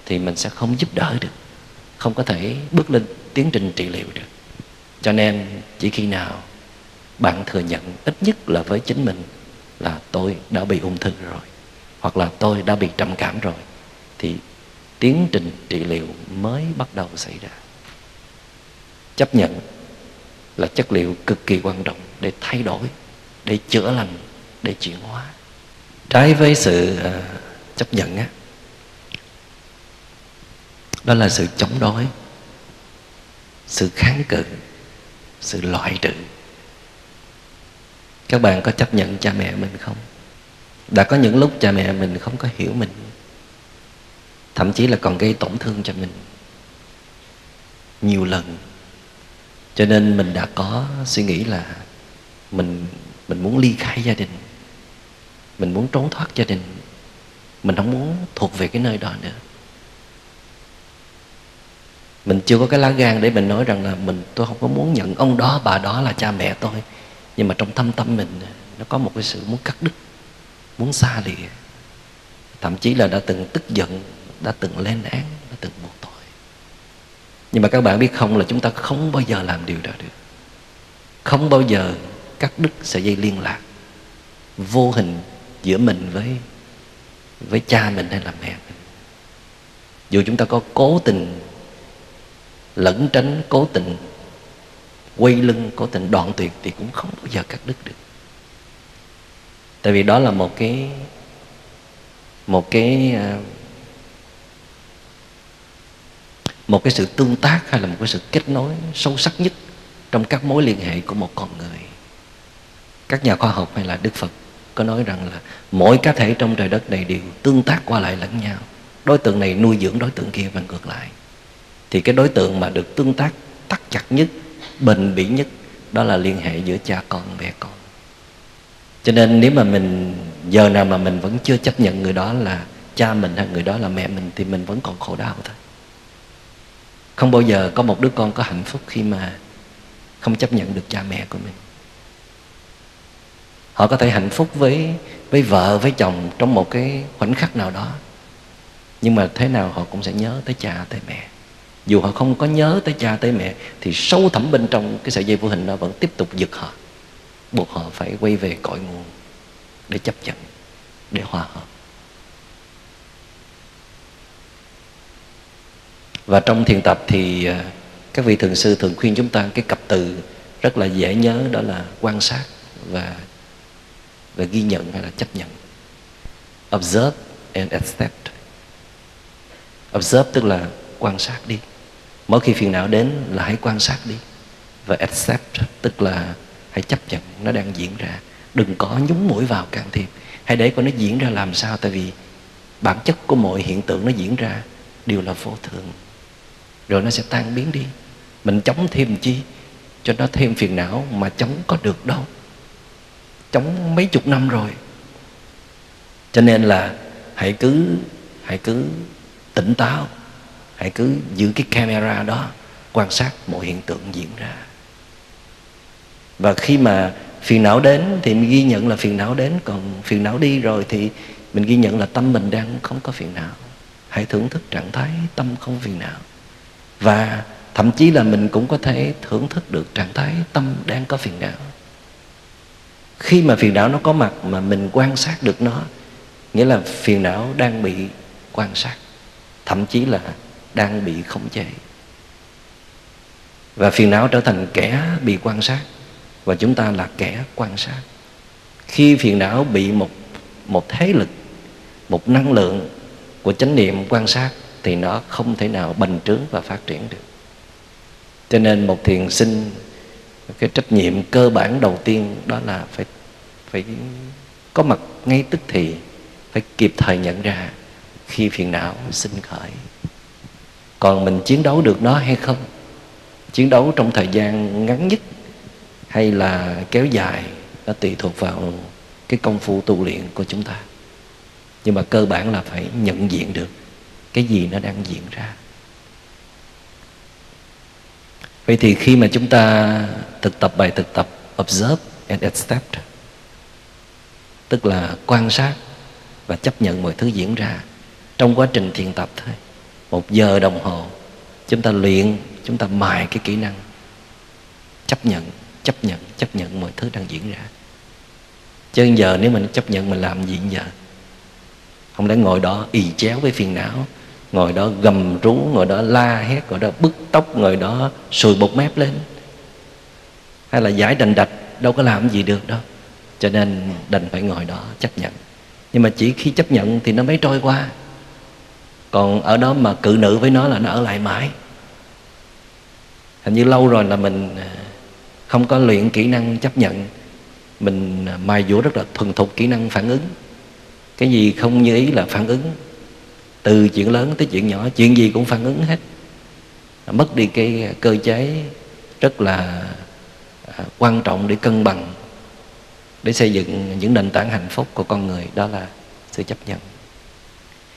thì mình sẽ không giúp đỡ được. Không có thể bước lên tiến trình trị liệu được. Cho nên chỉ khi nào bạn thừa nhận, ít nhất là với chính mình là tôi đã bị ung thư rồi hoặc là tôi đã bị trầm cảm rồi thì tiến trình trị liệu mới bắt đầu xảy ra. Chấp nhận là chất liệu cực kỳ quan trọng để thay đổi để chữa lành để chuyển hóa. Trái với sự uh, chấp nhận á đó là sự chống đối sự kháng cự sự loại trừ các bạn có chấp nhận cha mẹ mình không? Đã có những lúc cha mẹ mình không có hiểu mình, thậm chí là còn gây tổn thương cho mình nhiều lần. Cho nên mình đã có suy nghĩ là mình mình muốn ly khai gia đình, mình muốn trốn thoát gia đình. Mình không muốn thuộc về cái nơi đó nữa. Mình chưa có cái lá gan để mình nói rằng là mình, tôi không có muốn nhận ông đó, bà đó là cha mẹ tôi nhưng mà trong thâm tâm mình, nó có một cái sự muốn cắt đứt, muốn xa lìa. Thậm chí là đã từng tức giận, đã từng lên án, đã từng buộc tội. Nhưng mà các bạn biết không là chúng ta không bao giờ làm điều đó được. Không bao giờ cắt đứt sợi dây liên lạc vô hình giữa mình với với cha mình hay là mẹ mình. Dù chúng ta có cố tình lẩn tránh, cố tình quay lưng cố tình đoạn tuyệt thì cũng không bao giờ cắt đứt được. Tại vì đó là một cái một cái à, một cái sự tương tác hay là một cái sự kết nối sâu sắc nhất trong các mối liên hệ của một con người. Các nhà khoa học hay là đức phật có nói rằng là mỗi cá thể trong trời đất này đều tương tác qua lại lẫn nhau. Đối tượng này nuôi dưỡng đối tượng kia và ngược lại. Thì cái đối tượng mà được tương tác tắt chặt nhất bền bỉ nhất, đó là liên hệ giữa cha con, mẹ con. Cho nên nếu mà mình, giờ nào mà mình vẫn chưa chấp nhận người đó là cha mình hay người đó là mẹ mình, thì mình vẫn còn khổ đau thôi. Không bao giờ có một đứa con có hạnh phúc khi mà không chấp nhận được cha mẹ của mình. Họ có thể hạnh phúc với với vợ, với chồng trong một cái khoảnh khắc nào đó, nhưng mà thế nào họ cũng sẽ nhớ tới cha, tới mẹ dù họ không có nhớ tới cha tới mẹ, thì sâu thẳm bên trong cái sợi dây vô hình đó vẫn tiếp tục giật họ. Buộc họ phải quay về cội nguồn để chấp nhận, để hòa hợp. Và trong thiền tập thì à, các vị thường sư thường khuyên chúng ta cái cặp từ rất là dễ nhớ, đó là quan sát và và ghi nhận hay là chấp nhận. Observe and accept. Observe tức là quan sát đi mỗi khi phiền não đến là hãy quan sát đi và accept, tức là hãy chấp nhận nó đang diễn ra. Đừng có nhúng mũi vào can thiệp. Hãy để coi nó diễn ra làm sao, tại vì bản chất của mọi hiện tượng nó diễn ra đều là vô thường. Rồi nó sẽ tan biến đi. Mình chống thêm chi? Cho nó thêm phiền não mà chống có được đâu. Chống mấy chục năm rồi. Cho nên là hãy cứ hãy cứ tỉnh táo hãy cứ giữ cái camera đó, quan sát mọi hiện tượng diễn ra. Và khi mà phiền não đến thì mình ghi nhận là phiền não đến, còn phiền não đi rồi thì mình ghi nhận là tâm mình đang không có phiền não. Hãy thưởng thức trạng thái tâm không phiền não. Và thậm chí là mình cũng có thể thưởng thức được trạng thái tâm đang có phiền não. Khi mà phiền não nó có mặt mà mình quan sát được nó, nghĩa là phiền não đang bị quan sát. Thậm chí là đang bị khống chế. Và phiền não trở thành kẻ bị quan sát. Và chúng ta là kẻ quan sát. Khi phiền não bị một một thế lực, một năng lượng của chánh niệm quan sát, thì nó không thể nào bành trướng và phát triển được. Cho nên một thiền sinh, cái trách nhiệm cơ bản đầu tiên đó là phải phải có mặt ngay tức thì, phải kịp thời nhận ra khi phiền não sinh khởi còn mình chiến đấu được nó hay không? Chiến đấu trong thời gian ngắn nhất hay là kéo dài, nó tùy thuộc vào cái công phu tu luyện của chúng ta. Nhưng mà cơ bản là phải nhận diện được cái gì nó đang diễn ra. Vậy thì khi mà chúng ta thực tập bài thực tập observe and accept, tức là quan sát và chấp nhận mọi thứ diễn ra trong quá trình thiền tập thôi một giờ đồng hồ, chúng ta luyện, chúng ta mài cái kỹ năng, chấp nhận chấp nhận chấp nhận mọi thứ đang diễn ra. Chứ giờ nếu mình chấp nhận mình làm gì giờ? Không lẽ ngồi đó ì chéo với phiền não, ngồi đó gầm rú, ngồi đó la hét, ngồi đó bứt tóc, ngồi đó sùi bột mép lên? Hay là giải đành đạch, đâu có làm gì được đâu. Cho nên đành phải ngồi đó chấp nhận. Nhưng mà chỉ khi chấp nhận thì nó mới trôi qua còn ở đó mà cự nữ với nó là nó ở lại mãi. Hình như lâu rồi là mình à, không có luyện kỹ năng chấp nhận. Mình à, mài dũa rất là thuần thục kỹ năng phản ứng. Cái gì không như ý là phản ứng. Từ chuyện lớn tới chuyện nhỏ, chuyện gì cũng phản ứng hết. Mất đi cái cơ chế rất là à, quan trọng để cân bằng, để xây dựng những nền tảng hạnh phúc của con người. Đó là sự chấp nhận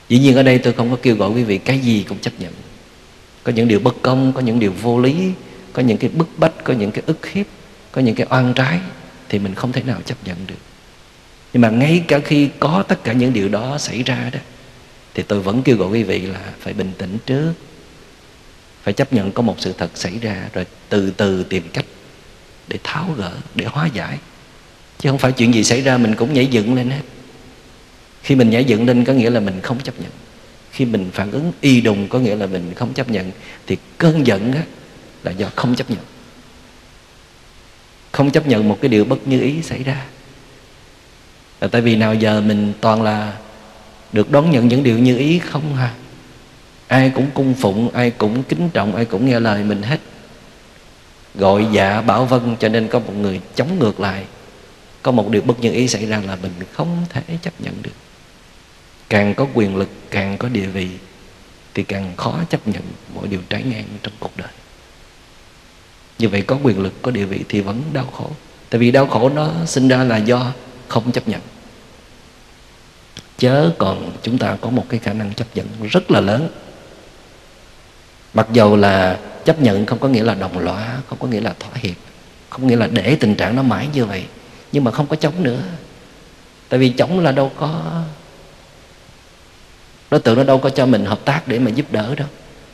dĩ nhiên ở đây tôi không có kêu gọi quý vị cái gì cũng chấp nhận. Có những điều bất công, có những điều vô lý, có những cái bức bách, có những cái ức hiếp, có những cái oan trái thì mình không thể nào chấp nhận được. Nhưng mà ngay cả khi có tất cả những điều đó xảy ra đó, thì tôi vẫn kêu gọi quý vị là phải bình tĩnh trước. Phải chấp nhận có một sự thật xảy ra, rồi từ từ tìm cách để tháo gỡ, để hóa giải. Chứ không phải chuyện gì xảy ra mình cũng nhảy dựng lên hết khi mình nhảy dựng lên có nghĩa là mình không chấp nhận. Khi mình phản ứng y đùng có nghĩa là mình không chấp nhận thì cơn giận á, là do không chấp nhận. Không chấp nhận một cái điều bất như ý xảy ra. Là tại vì nào giờ mình toàn là được đón nhận những điều như ý không ha? Ai cũng cung phụng ai cũng kính trọng ai cũng nghe lời mình hết. Gọi dạ bảo vân cho nên có một người chống ngược lại. Có một điều bất như ý xảy ra là mình không thể chấp nhận được càng có quyền lực, càng có địa vị, thì càng khó chấp nhận mọi điều trái ngang trong cuộc đời. Như vậy có quyền lực, có địa vị thì vẫn đau khổ. Tại vì đau khổ nó sinh ra là do không chấp nhận. Chớ còn chúng ta có một cái khả năng chấp nhận rất là lớn. Mặc dầu là chấp nhận không có nghĩa là đồng lõa, không có nghĩa là thỏa hiệp, không nghĩa là để tình trạng nó mãi như vậy, nhưng mà không có chống nữa. Tại vì chống là đâu có đối tượng nó đâu có cho mình hợp tác để mà giúp đỡ đâu.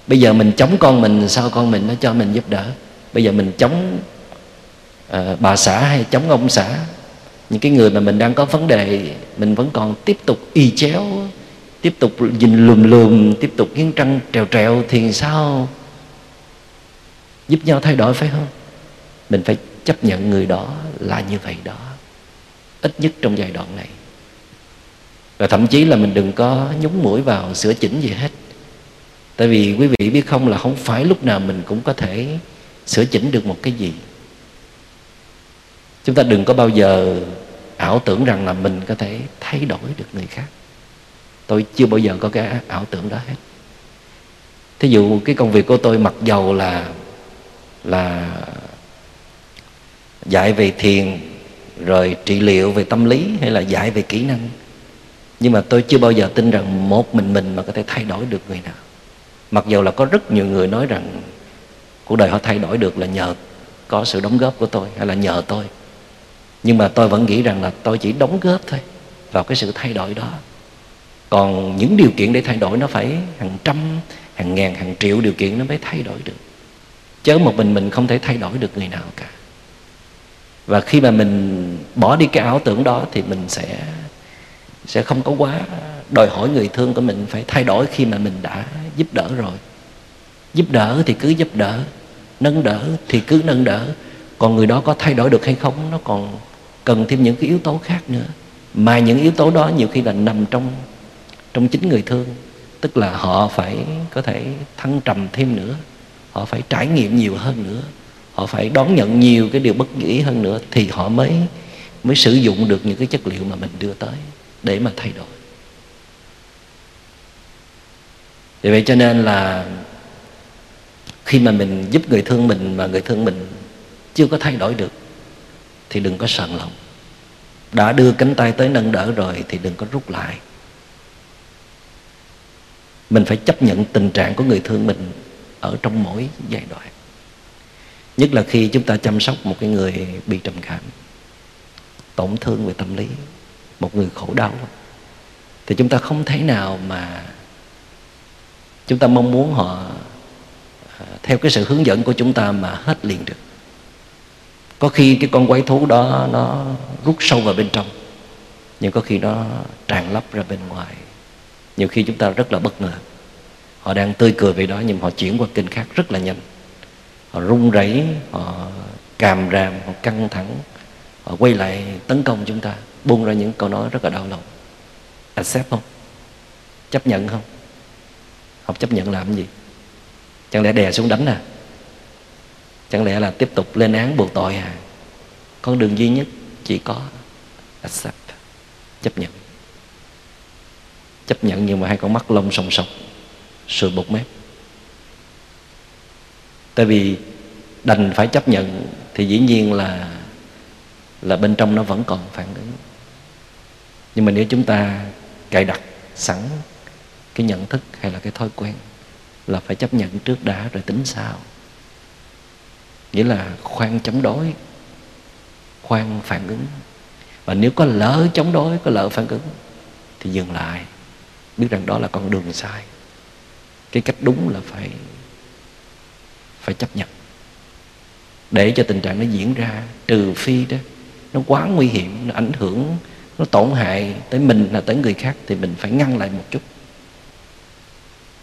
Bây giờ mình chống con mình sao con mình nó cho mình giúp đỡ? Bây giờ mình chống uh, bà xã hay chống ông xã? Những cái người mà mình đang có vấn đề mình vẫn còn tiếp tục y chéo tiếp tục nhìn lùm lùm tiếp tục nghiến trăng trèo trèo thì sao? Giúp nhau thay đổi phải không? Mình phải chấp nhận người đó là như vậy đó. Ít nhất trong giai đoạn này và thậm chí là mình đừng có nhúng mũi vào sửa chỉnh gì hết. Tại vì quý vị biết không là không phải lúc nào mình cũng có thể sửa chỉnh được một cái gì. Chúng ta đừng có bao giờ ảo tưởng rằng là mình có thể thay đổi được người khác. Tôi chưa bao giờ có cái ảo tưởng đó hết. Thí dụ cái công việc của tôi mặc dầu là là dạy về thiền, rồi trị liệu về tâm lý, hay là dạy về kỹ năng nhưng mà tôi chưa bao giờ tin rằng một mình mình mà có thể thay đổi được người nào. Mặc dù là có rất nhiều người nói rằng cuộc đời họ thay đổi được là nhờ có sự đóng góp của tôi hay là nhờ tôi. Nhưng mà tôi vẫn nghĩ rằng là tôi chỉ đóng góp thôi vào cái sự thay đổi đó. Còn những điều kiện để thay đổi nó phải hàng trăm, hàng ngàn, hàng triệu điều kiện nó mới thay đổi được. Chớ một mình mình không thể thay đổi được người nào cả. Và khi mà mình bỏ đi cái ảo tưởng đó thì mình sẽ sẽ không có quá đòi hỏi người thương của mình phải thay đổi khi mà mình đã giúp đỡ rồi. Giúp đỡ thì cứ giúp đỡ, nâng đỡ thì cứ nâng đỡ. Còn người đó có thay đổi được hay không, nó còn cần thêm những cái yếu tố khác nữa. Mà những yếu tố đó nhiều khi là nằm trong trong chính người thương. Tức là họ phải có thể thăng trầm thêm nữa, họ phải trải nghiệm nhiều hơn nữa, họ phải đón nhận nhiều cái điều bất nghĩ hơn nữa thì họ mới mới sử dụng được những cái chất liệu mà mình đưa tới để mà thay đổi. Vì vậy cho nên là khi mà mình giúp người thương mình mà người thương mình chưa có thay đổi được, thì đừng có sờn lòng. Đã đưa cánh tay tới nâng đỡ rồi thì đừng có rút lại. Mình phải chấp nhận tình trạng của người thương mình ở trong mỗi giai đoạn. Nhất là khi chúng ta chăm sóc một cái người bị trầm cảm, tổn thương về tâm lý một người khổ đau thì chúng ta không thể nào mà chúng ta mong muốn họ à, theo cái sự hướng dẫn của chúng ta mà hết liền được. Có khi cái con quái thú đó nó rút sâu vào bên trong, nhưng có khi nó tràn lấp ra bên ngoài. Nhiều khi chúng ta rất là bất ngờ. Họ đang tươi cười về đó, nhưng họ chuyển qua kênh khác rất là nhanh. Họ run rẩy, họ càm ràm, họ căng thẳng, họ quay lại tấn công chúng ta buông ra những câu nói rất là đau lòng. Accept không? Chấp nhận không? Học chấp nhận làm gì? Chẳng lẽ đè xuống đánh à? Chẳng lẽ là tiếp tục lên án buộc tội à? Con đường duy nhất chỉ có accept, chấp nhận. Chấp nhận nhưng mà hai con mắt lông sòng sọc, sùi bột mép. Tại vì đành phải chấp nhận thì dĩ nhiên là là bên trong nó vẫn còn phản ứng nhưng mà nếu chúng ta cài đặt sẵn cái nhận thức hay là cái thói quen là phải chấp nhận trước đã rồi tính sau. Nghĩa là khoan chống đối, khoan phản ứng. Và nếu có lỡ chống đối, có lỡ phản ứng thì dừng lại, biết rằng đó là con đường sai. Cái cách đúng là phải phải chấp nhận. Để cho tình trạng nó diễn ra, trừ phi đó, nó quá nguy hiểm, nó ảnh hưởng nó tổn hại tới mình là tới người khác thì mình phải ngăn lại một chút.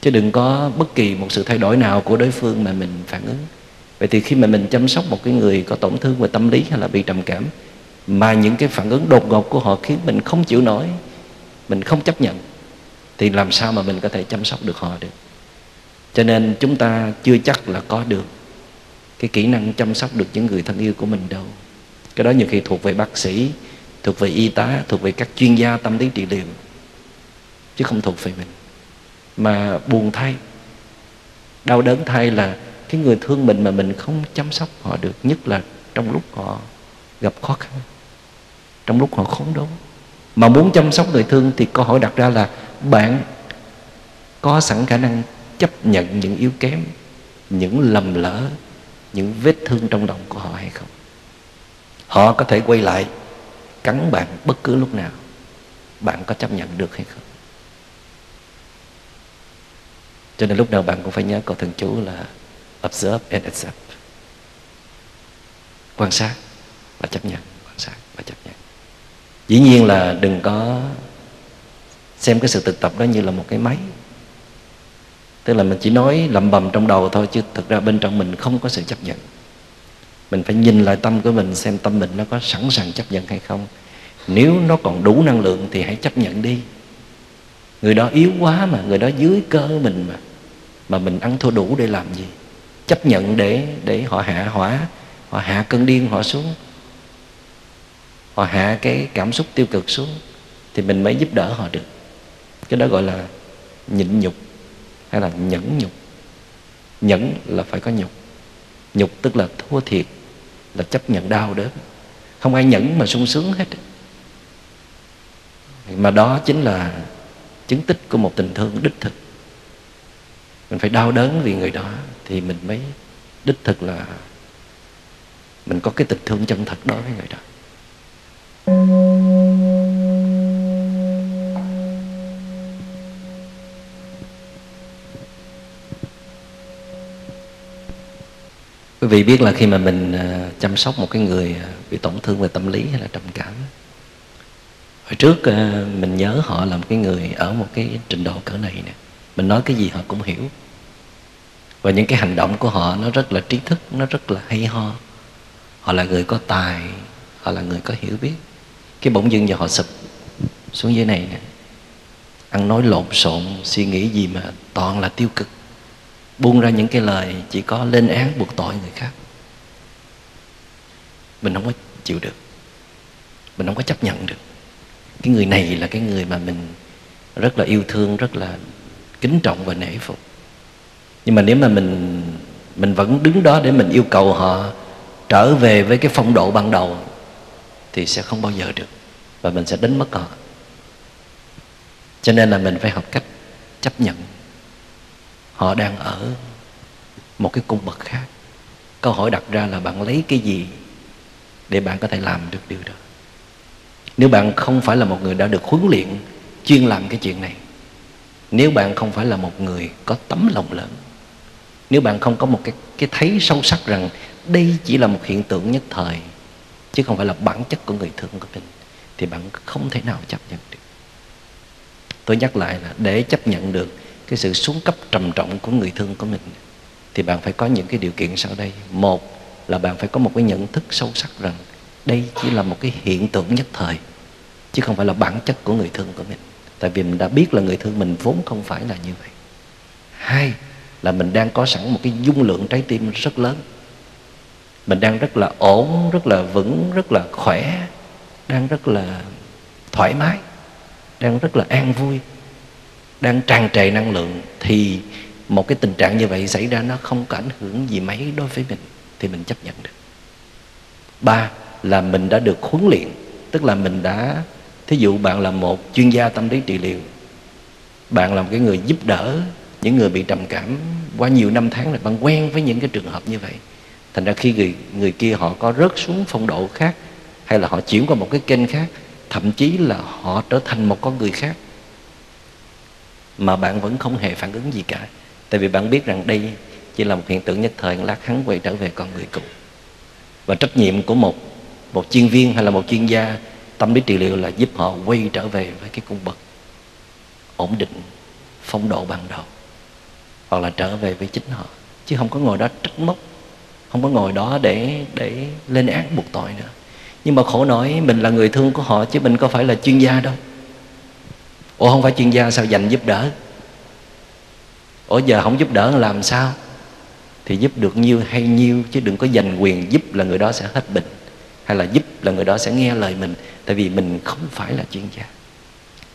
Chứ đừng có bất kỳ một sự thay đổi nào của đối phương mà mình phản ứng. Vậy thì khi mà mình chăm sóc một cái người có tổn thương về tâm lý hay là bị trầm cảm, mà những cái phản ứng đột ngột của họ khiến mình không chịu nổi, mình không chấp nhận, thì làm sao mà mình có thể chăm sóc được họ được? Cho nên chúng ta chưa chắc là có được cái kỹ năng chăm sóc được những người thân yêu của mình đâu. Cái đó nhiều khi thuộc về bác sĩ thuộc về y tá, thuộc về các chuyên gia tâm lý trị liệu, chứ không thuộc về mình. Mà buồn thay, đau đớn thay là cái người thương mình mà mình không chăm sóc họ được, nhất là trong lúc họ gặp khó khăn, trong lúc họ khốn đốn. Mà muốn chăm sóc người thương thì câu hỏi đặt ra là, bạn có sẵn khả năng chấp nhận những yếu kém, những lầm lỡ, những vết thương trong lòng của họ hay không? Họ có thể quay lại cắn bạn bất cứ lúc nào, bạn có chấp nhận được hay không? Cho nên lúc nào bạn cũng phải nhớ câu thần chú là observe and accept. Quan sát và chấp nhận, quan sát và chấp nhận. Dĩ nhiên là đừng có xem cái sự thực tập đó như là một cái máy. Tức là mình chỉ nói lầm bầm trong đầu thôi, chứ thực ra bên trong mình không có sự chấp nhận mình phải nhìn lại tâm của mình xem tâm mình nó có sẵn sàng chấp nhận hay không. Nếu nó còn đủ năng lượng thì hãy chấp nhận đi. Người đó yếu quá mà, người đó dưới cơ mình mà. Mà mình ăn thua đủ để làm gì? Chấp nhận để để họ hạ hỏa, họ hạ cơn điên họ xuống. Họ hạ cái cảm xúc tiêu cực xuống thì mình mới giúp đỡ họ được. Cái đó gọi là nhịn nhục hay là nhẫn nhục. Nhẫn là phải có nhục. Nhục tức là thua thiệt là chấp nhận đau đớn. Không ai nhẫn mà sung sướng hết. Mà đó chính là chứng tích của một tình thương đích thực. Mình phải đau đớn vì người đó thì mình mới đích thực là mình có cái tình thương chân thật đối với người đó. Quý vị biết là khi mà mình ờ, chăm sóc một cái người ờ, bị tổn thương về tâm lý hay là trầm cảm hồi trước ờ, mình nhớ họ là một cái người ở một cái trình độ cỡ này nè. Mình nói cái gì họ cũng hiểu. Và những cái hành động của họ nó rất là trí thức, nó rất là hay ho. Họ là người có tài, họ là người có hiểu biết. Cái bỗng dưng giờ họ sụp xuống dưới này nè. Ăn nói lộn xộn, suy nghĩ gì mà toàn là tiêu cực buông ra những cái lời chỉ có lên án buộc tội người khác. Mình không có chịu được. Mình không có chấp nhận được. Cái người này là cái người mà mình rất là yêu thương, rất là kính trọng và nể phục. Nhưng mà nếu mà mình mình vẫn đứng đó để mình yêu cầu họ trở về với cái phong độ ban đầu thì sẽ không bao giờ được và mình sẽ đánh mất họ. Cho nên là mình phải học cách chấp nhận họ đang ở một cái cung bậc khác. Câu hỏi đặt ra là bạn lấy cái gì để bạn có thể làm được điều đó? Nếu bạn không phải là một người đã được huấn luyện, chuyên làm cái chuyện này, nếu bạn không phải là một người có tấm lòng lớn, nếu bạn không có một cái cái thấy sâu sắc rằng đây chỉ là một hiện tượng nhất thời, chứ không phải là bản chất của người thượng của mình, thì bạn không thể nào chấp nhận được. Tôi nhắc lại là để chấp nhận được cái sự xuống cấp trầm trọng của người thương của mình, thì bạn phải có những cái điều kiện sau đây. Một là bạn phải có một cái nhận thức sâu sắc rằng đây chỉ là một cái hiện tượng nhất thời, chứ không phải là bản chất của người thương của mình. Tại vì mình đã biết là người thương mình vốn không phải là như vậy. Hai là mình đang có sẵn một cái dung lượng trái tim rất lớn. Mình đang rất là ổn, rất là vững, rất là khỏe, đang rất là thoải mái, đang rất là an vui đang tràn trề năng lượng, thì một cái tình trạng như vậy xảy ra nó không có ảnh hưởng gì mấy đối với mình, thì mình chấp nhận được. Ba là mình đã được huấn luyện, tức là mình đã, thí dụ bạn là một chuyên gia tâm lý trị liệu, bạn là một cái người giúp đỡ những người bị trầm cảm qua nhiều năm tháng là bạn quen với những cái trường hợp như vậy, thành ra khi người người kia họ có rớt xuống phong độ khác, hay là họ chuyển qua một cái kênh khác, thậm chí là họ trở thành một con người khác mà bạn vẫn không hề phản ứng gì cả. Tại vì bạn biết rằng đây chỉ là một hiện tượng nhất thời lát hắn quay trở về con người cũ. Và trách nhiệm của một một chuyên viên hay là một chuyên gia, tâm lý trị liệu là giúp họ quay trở về với cái cung bậc ổn định, phong độ ban đầu. Hoặc là trở về với chính họ. Chứ không có ngồi đó trách móc, không có ngồi đó để để lên án buộc tội nữa. Nhưng mà khổ nổi mình là người thương của họ chứ mình có phải là chuyên gia đâu ủa, không phải chuyên gia sao dành giúp đỡ? Ủa, giờ không giúp đỡ làm sao? Thì giúp được nhiêu hay nhiêu, chứ đừng có dành quyền giúp là người đó sẽ hết bệnh, hay là giúp là người đó sẽ nghe lời mình, tại vì mình không phải là chuyên gia.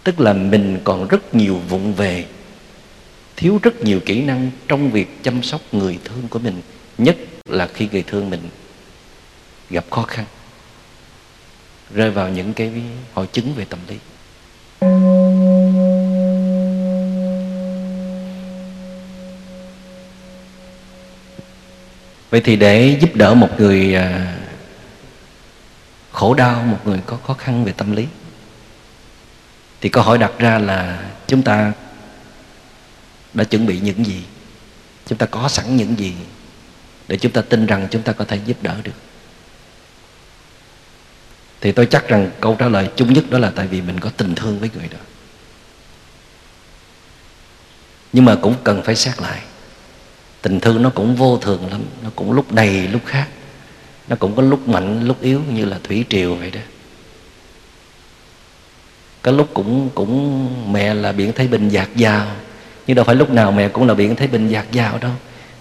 Tức là mình còn rất nhiều vụng về, thiếu rất nhiều kỹ năng trong việc chăm sóc người thương của mình, nhất là khi người thương mình gặp khó khăn, rơi vào những cái hội chứng về tâm lý. Vậy thì để giúp đỡ một người à, khổ đau, một người có khó khăn về tâm lý, thì câu hỏi đặt ra là chúng ta đã chuẩn bị những gì? Chúng ta có sẵn những gì để chúng ta tin rằng chúng ta có thể giúp đỡ được? Thì tôi chắc rằng câu trả lời chung nhất đó là tại vì mình có tình thương với người đó. Nhưng mà cũng cần phải xét lại tình thương nó cũng vô thường lắm, nó cũng lúc đầy lúc khác. Nó cũng có lúc mạnh, lúc yếu như là thủy triều vậy đó. Có lúc cũng cũng mẹ là biển thái bình dạt dào, nhưng đâu phải lúc nào mẹ cũng là biển thái bình dạt dào đâu.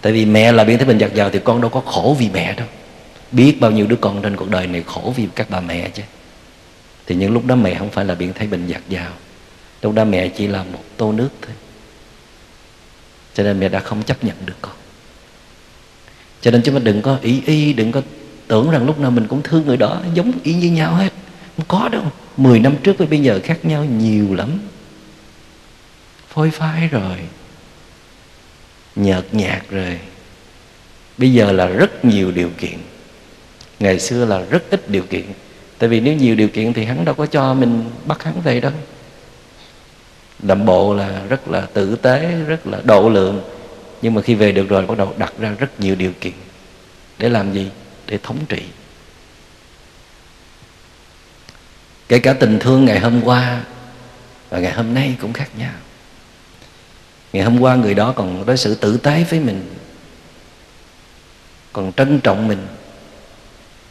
Tại vì mẹ là biển thái bình dạt dào thì con đâu có khổ vì mẹ đâu. Biết bao nhiêu đứa con trên cuộc đời này khổ vì các bà mẹ chứ. Thì những lúc đó mẹ không phải là biển thái bình dạt dào. Lúc đó mẹ chỉ là một tô nước thôi cho nên mẹ đã không chấp nhận được con. Cho nên chúng ta đừng có ý y, đừng có tưởng rằng lúc nào mình cũng thương người đó, giống y như nhau hết. Không có đâu. Mười năm trước với bây giờ khác nhau nhiều lắm. Phôi phai rồi. Nhợt nhạt rồi. Bây giờ là rất nhiều điều kiện. Ngày xưa là rất ít điều kiện. Tại vì nếu nhiều điều kiện thì hắn đâu có cho mình bắt hắn về đâu đậm bộ là rất là tử tế, rất là độ lượng. Nhưng mà khi về được rồi, bắt đầu đặt ra rất nhiều điều kiện. Để làm gì? Để thống trị. Kể cả tình thương ngày hôm qua và ngày hôm nay cũng khác nhau. Ngày hôm qua người đó còn đối xử tử tế với mình, còn trân trọng mình,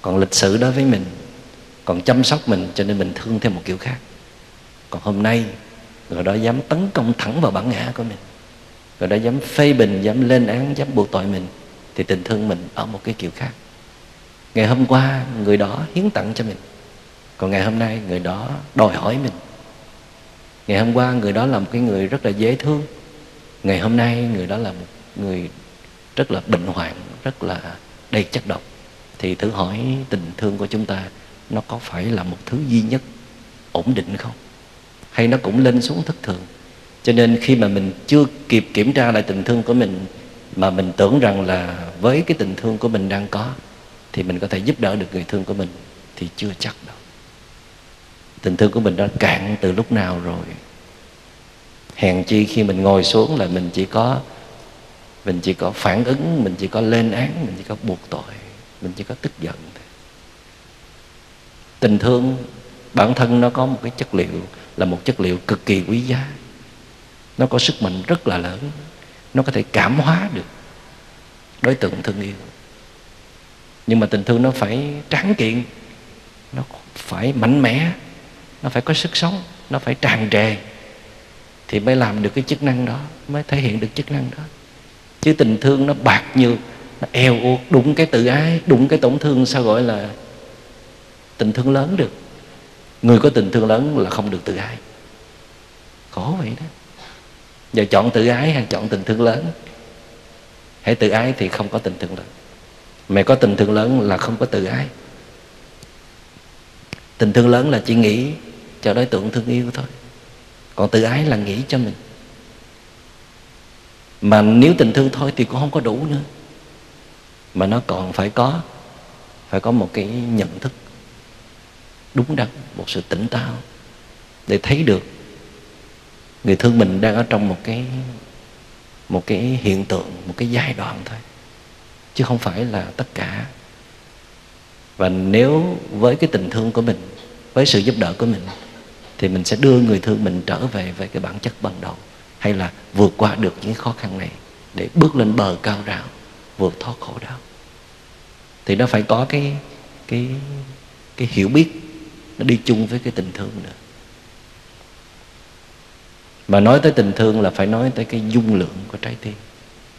còn lịch sự đối với mình, còn chăm sóc mình, cho nên mình thương theo một kiểu khác. Còn hôm nay người đó dám tấn công thẳng vào bản ngã của mình. Người đó dám phê bình, dám lên án, dám buộc tội mình, thì tình thương mình ở một cái kiểu khác. Ngày hôm qua, người đó hiến tặng cho mình. Còn ngày hôm nay, người đó đòi hỏi mình. Ngày hôm qua, người đó là một cái người rất là dễ thương. Ngày hôm nay, người đó là một người rất là bệnh hoạn, rất là đầy chất độc. Thì thử hỏi tình thương của chúng ta, nó có phải là một thứ duy nhất ổn định không? Hay nó cũng lên xuống thất thường. Cho nên khi mà mình chưa kịp kiểm tra lại tình thương của mình, mà mình tưởng rằng là với cái tình thương của mình đang có, thì mình có thể giúp đỡ được người thương của mình, thì chưa chắc đâu. Tình thương của mình đã cạn từ lúc nào rồi. Hèn chi khi mình ngồi xuống là mình chỉ có, mình chỉ có phản ứng, mình chỉ có lên án, mình chỉ có buộc tội, mình chỉ có tức giận tình thương, bản thân nó có một cái chất liệu là một chất liệu cực kỳ quý giá. Nó có sức mạnh rất là lớn. Nó có thể cảm hóa được đối tượng thương yêu. Nhưng mà tình thương nó phải tráng kiện, nó phải mạnh mẽ, nó phải có sức sống, nó phải tràn trề thì mới làm được cái chức năng đó, mới thể hiện được chức năng đó. Chứ tình thương nó bạc nhược, nó eo uột, đụng cái tự ái, đụng cái tổn thương sao gọi là tình thương lớn được người có tình thương lớn là không được tự ái. Khổ vậy đó. Giờ chọn tự ái hay chọn tình thương lớn? Hãy tự ái thì không có tình thương lớn. Mẹ có tình thương lớn là không có tự ái. Tình thương lớn là chỉ nghĩ cho đối tượng thương yêu thôi. Còn tự ái là nghĩ cho mình. Mà nếu tình thương thôi thì cũng không có đủ nữa. Mà nó còn phải có phải có một cái nhận thức đúng đắn, một sự tỉnh táo để thấy được người thương mình đang ở trong một cái một cái hiện tượng, một cái giai đoạn thôi. Chứ không phải là tất cả. Và nếu với cái tình thương của mình, với sự giúp đỡ của mình, thì mình sẽ đưa người thương mình trở về với cái bản chất ban đầu, hay là vượt qua được những khó khăn này để bước lên bờ cao rào, vượt thoát khổ đau. Thì nó phải có cái cái cái hiểu biết nó đi chung với cái tình thương nữa. Mà nói tới tình thương là phải nói tới cái dung lượng của trái tim.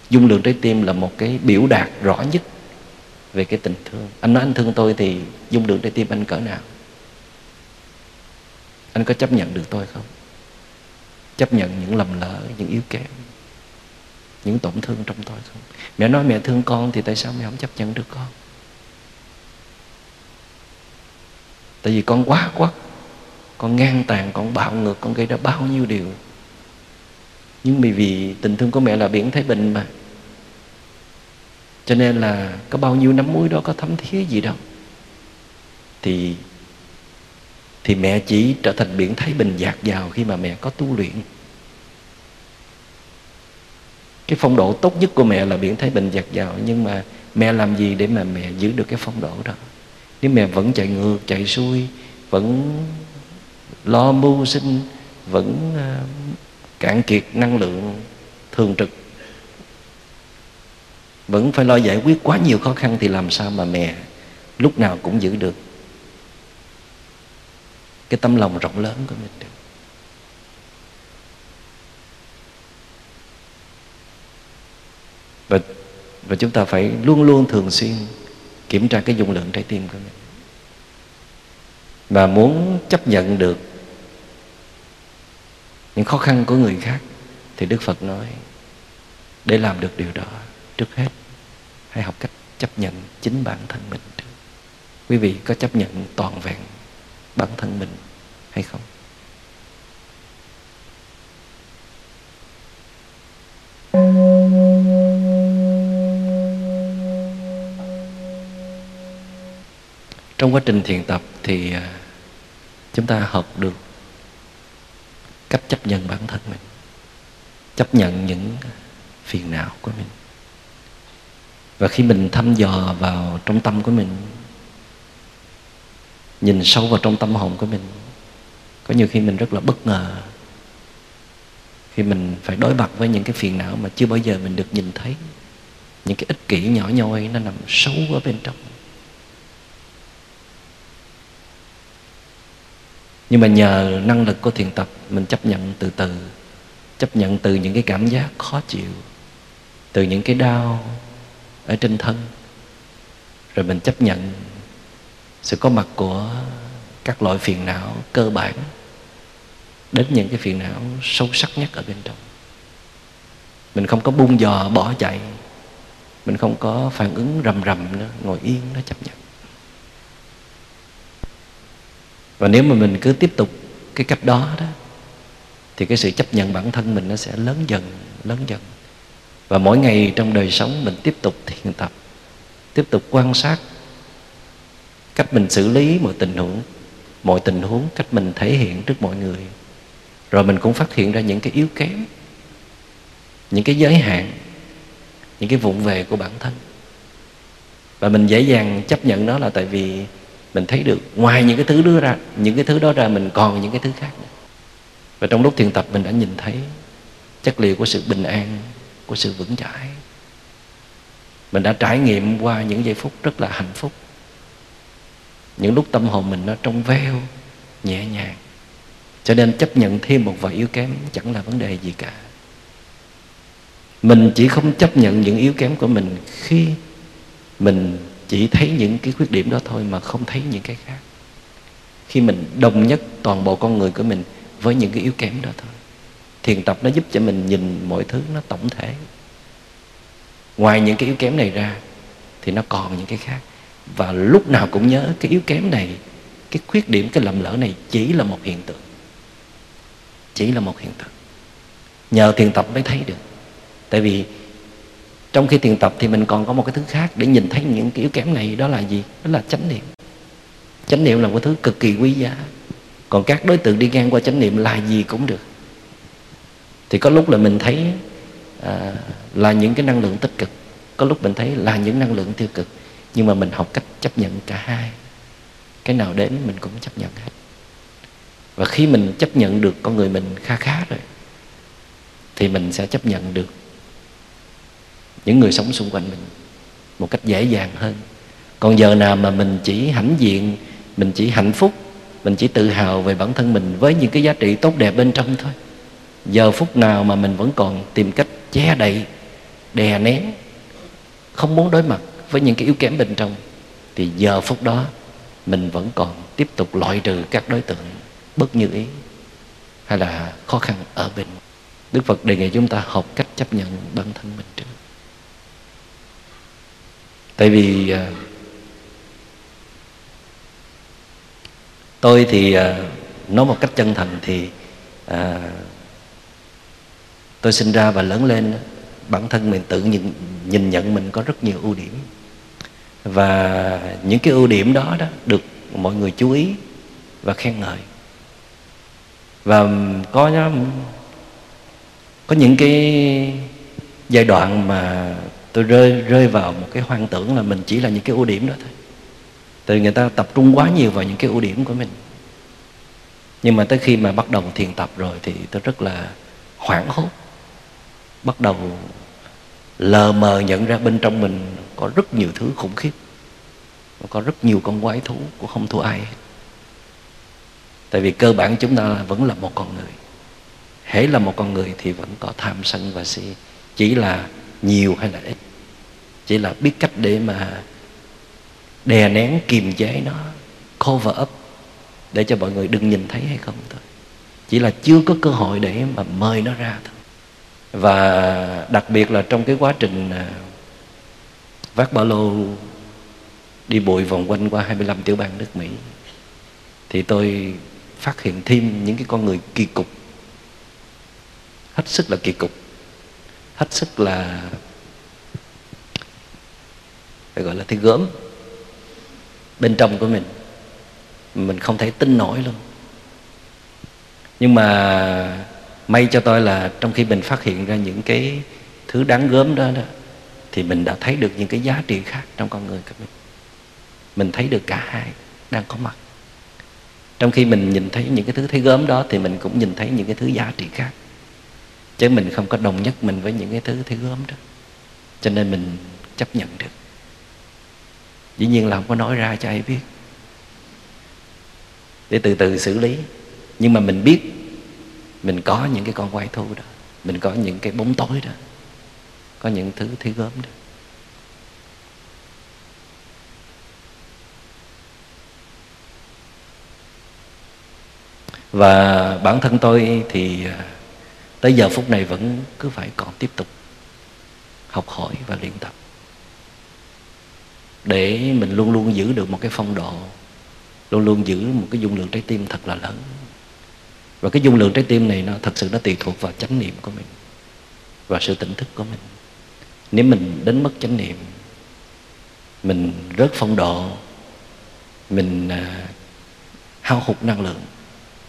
Dung lượng trái tim là một cái biểu đạt rõ nhất về cái tình thương. Anh nói anh thương tôi thì dung lượng trái tim anh cỡ nào? Anh có chấp nhận được tôi không? Chấp nhận những lầm lỡ, những yếu kém, những tổn thương trong tôi không? Mẹ nói mẹ thương con thì tại sao mẹ không chấp nhận được con? Tại vì con quá quắc, con ngang tàn, con bạo ngược, con gây ra bao nhiêu điều. Nhưng vì vì tình thương của mẹ là biển thái bình mà. Cho nên là có bao nhiêu nắm muối đó có thấm thía gì đâu. Thì thì mẹ chỉ trở thành biển thái bình dạt dào khi mà mẹ có tu luyện. Cái phong độ tốt nhất của mẹ là biển thái bình dạt dào, nhưng mà mẹ làm gì để mà mẹ giữ được cái phong độ đó? Nếu mẹ vẫn chạy ngược, chạy xuôi, vẫn lo mưu sinh, vẫn à, cạn kiệt năng lượng thường trực. Vẫn phải lo giải quyết quá nhiều khó khăn thì làm sao mà mẹ lúc nào cũng giữ được. Cái tâm lòng rộng lớn của mình. Được và và chúng ta phải luôn luôn thường xuyên kiểm tra cái dung lượng trái tim của mình và muốn chấp nhận được những khó khăn của người khác, thì đức phật nói, để làm được điều đó, trước hết hãy học cách chấp nhận chính bản thân mình quý vị có chấp nhận toàn vẹn bản thân mình hay không? Trong quá trình thiền tập thì à, chúng ta học được cách chấp nhận bản thân mình, chấp nhận những phiền não của mình. Và khi mình thăm dò vào trong tâm của mình, nhìn sâu vào trong tâm hồn của mình, có nhiều khi mình rất là bất ngờ khi mình phải đối mặt với những cái phiền não mà chưa bao giờ mình được nhìn thấy. Những cái ích kỷ nhỏ nhoi nó nằm sâu ở bên trong. Nhưng mà nhờ năng lực của thiền tập, mình chấp nhận từ từ, chấp nhận từ những cái cảm giác khó chịu, từ những cái đau ở trên thân. Rồi mình chấp nhận sự có mặt của các loại phiền não cơ bản, đến những cái phiền não sâu sắc nhất ở bên trong. Mình không có bung dò bỏ chạy, mình không có phản ứng rầm rầm nữa, ngồi yên, nó chấp nhận. Và nếu mà mình cứ tiếp tục cái cách đó đó, thì cái sự chấp nhận bản thân mình nó sẽ lớn dần lớn dần. Và mỗi ngày trong đời sống mình tiếp tục thiền tập, tiếp tục quan sát cách mình xử lý mọi tình huống, mọi tình huống cách mình thể hiện trước mọi người. Rồi mình cũng phát hiện ra những cái yếu kém, những cái giới hạn, những cái vụn về của bản thân. Và mình dễ dàng chấp nhận nó là tại vì mình thấy được, ngoài những cái thứ đưa ra, những cái thứ đó ra mình còn những cái thứ khác nữa. và trong lúc thiền tập mình đã nhìn thấy chất liệu của sự bình an, của sự vững chãi. Mình đã trải nghiệm qua những giây phút rất là hạnh phúc. Những lúc tâm hồn mình nó trong veo, nhẹ nhàng. Cho nên chấp nhận thêm một vài yếu kém chẳng là vấn đề gì cả. Mình chỉ không chấp nhận những yếu kém của mình khi mình chỉ thấy những cái khuyết điểm đó thôi mà không thấy những cái khác. Khi mình đồng nhất toàn bộ con người của mình với những cái yếu kém đó thôi, thiền tập nó giúp cho mình nhìn mọi thứ nó tổng thể. Ngoài những cái yếu kém này ra thì nó còn những cái khác. Và lúc nào cũng nhớ cái yếu kém này, cái khuyết điểm, cái lầm lỡ này chỉ là một hiện tượng. Chỉ là một hiện tượng. Nhờ thiền tập mới thấy được. Tại vì trong khi thiền tập thì mình còn có một cái thứ khác để nhìn thấy những cái yếu kém này đó là gì? Đó là chánh niệm. Chánh niệm là một thứ cực kỳ quý giá. Còn các đối tượng đi ngang qua chánh niệm là gì cũng được. Thì có lúc là mình thấy à, là những cái năng lượng tích cực. Có lúc mình thấy là những năng lượng tiêu cực. Nhưng mà mình học cách chấp nhận cả hai. Cái nào đến mình cũng chấp nhận hết. Và khi mình chấp nhận được con người mình kha khá rồi thì mình sẽ chấp nhận được những người sống xung quanh mình một cách dễ dàng hơn. Còn giờ nào mà mình chỉ hãnh diện, mình chỉ hạnh phúc, mình chỉ tự hào về bản thân mình với những cái giá trị tốt đẹp bên trong thôi. Giờ phút nào mà mình vẫn còn tìm cách che đậy, đè nén, không muốn đối mặt với những cái yếu kém bên trong, thì giờ phút đó mình vẫn còn tiếp tục loại trừ các đối tượng bất như ý hay là khó khăn ở bên đức phật đề nghị chúng ta học cách chấp nhận bản thân mình trước tại vì ờ, tôi thì ờ, nói một cách chân thành thì à, tôi sinh ra và lớn lên bản thân mình tự nhìn, nhìn nhận mình có rất nhiều ưu điểm. Và những cái ưu điểm đó đó được mọi người chú ý và khen ngợi. Và có có những cái giai đoạn mà tôi rơi rơi vào một cái hoang tưởng là mình chỉ là những cái ưu điểm đó thôi. Tại vì người ta tập trung quá nhiều vào những cái ưu điểm của mình. Nhưng mà tới khi mà bắt đầu thiền tập rồi thì tôi rất là hoảng hốt. Bắt đầu lờ mờ nhận ra bên trong mình có rất nhiều thứ khủng khiếp. Có rất nhiều con quái thú cũng không thua ai hết. Tại vì cơ bản chúng ta vẫn là một con người. Hễ là một con người thì vẫn có tham sân và si, chỉ là nhiều hay là ít chỉ là biết cách để mà đè nén kiềm chế nó cover up để cho mọi người đừng nhìn thấy hay không thôi. Chỉ là chưa có cơ hội để mà mời nó ra thôi. Và đặc biệt là trong cái quá trình à, vác ba lô đi bụi vòng quanh qua 25 tiểu bang nước Mỹ, thì tôi phát hiện thêm những cái con người kỳ cục. Hết sức là kỳ cục. Hết sức là phải gọi là thấy gớm. Bên trong của mình mình không thể tin nổi luôn. Nhưng mà may cho tôi là trong khi mình phát hiện ra những cái thứ đáng gớm đó, đó thì mình đã thấy được những cái giá trị khác trong con người của mình. Mình thấy được cả hai đang có mặt. Trong khi mình nhìn thấy những cái thứ thấy gớm đó thì mình cũng nhìn thấy những cái thứ giá trị khác. Chứ mình không có đồng nhất mình với những cái thứ thấy gớm đó. Cho nên mình chấp nhận được dĩ nhiên là không có nói ra cho ai biết. Để từ từ xử lý. Nhưng mà mình biết mình có những cái con quay thu đó. Mình có những cái bóng tối đó. Có những thứ thứ gớm đó. Và bản thân tôi thì à, tới giờ phút này vẫn cứ phải còn tiếp tục học hỏi và luyện tập để mình luôn luôn giữ được một cái phong độ luôn luôn giữ một cái dung lượng trái tim thật là lớn. Và cái dung lượng trái tim này nó thật sự nó tùy thuộc vào chánh niệm của mình và sự tỉnh thức của mình. Nếu mình đến mất chánh niệm mình rớt phong độ mình à, hao hụt năng lượng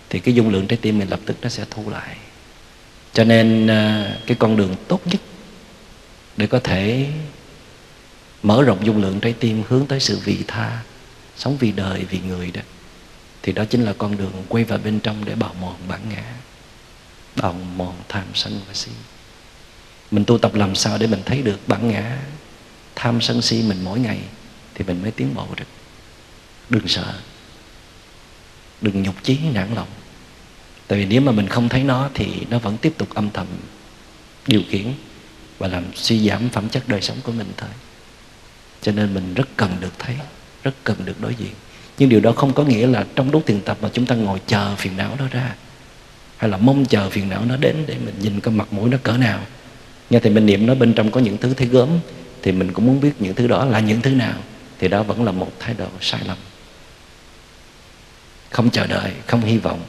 thì cái dung lượng trái tim mình lập tức nó sẽ thu lại. Cho nên à, cái con đường tốt nhất để có thể mở rộng dung lượng trái tim hướng tới sự vị tha, sống vì đời, vì người đó. Thì đó chính là con đường quay vào bên trong để bào mòn bản ngã, bào mòn tham sân và si. Mình tu tập làm sao để mình thấy được bản ngã, tham sân si mình mỗi ngày thì mình mới tiến bộ được. Đừng sợ. Đừng nhục chí, nản lòng. Tại vì nếu mà mình không thấy nó thì nó vẫn tiếp tục âm thầm điều khiển và làm suy giảm phẩm chất đời sống của mình thôi cho nên mình rất cần được thấy, rất cần được đối diện. Nhưng điều đó không có nghĩa là trong lúc thiền tập mà chúng ta ngồi chờ phiền não đó ra, hay là mong chờ phiền não nó đến để mình nhìn cái mặt mũi nó cỡ nào. Nghe thì mình niệm nó bên trong có những thứ thấy gớm, thì mình cũng muốn biết những thứ đó là những thứ nào, thì đó vẫn là một thái độ sai lầm. Không chờ đợi, không hy vọng.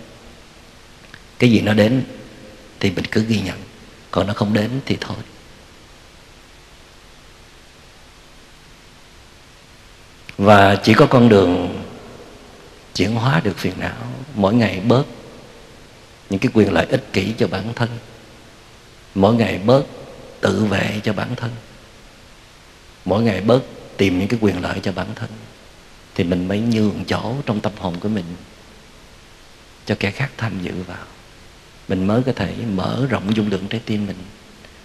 Cái gì nó đến thì mình cứ ghi nhận, còn nó không đến thì thôi. Và chỉ có con đường chuyển hóa được phiền não, mỗi ngày bớt những cái quyền lợi ích kỷ cho bản thân. Mỗi ngày bớt tự vệ cho bản thân. Mỗi ngày bớt tìm những cái quyền lợi cho bản thân. Thì mình mới nhường chỗ trong tâm hồn của mình cho kẻ khác tham dự vào. Mình mới có thể mở rộng dung lượng trái tim mình,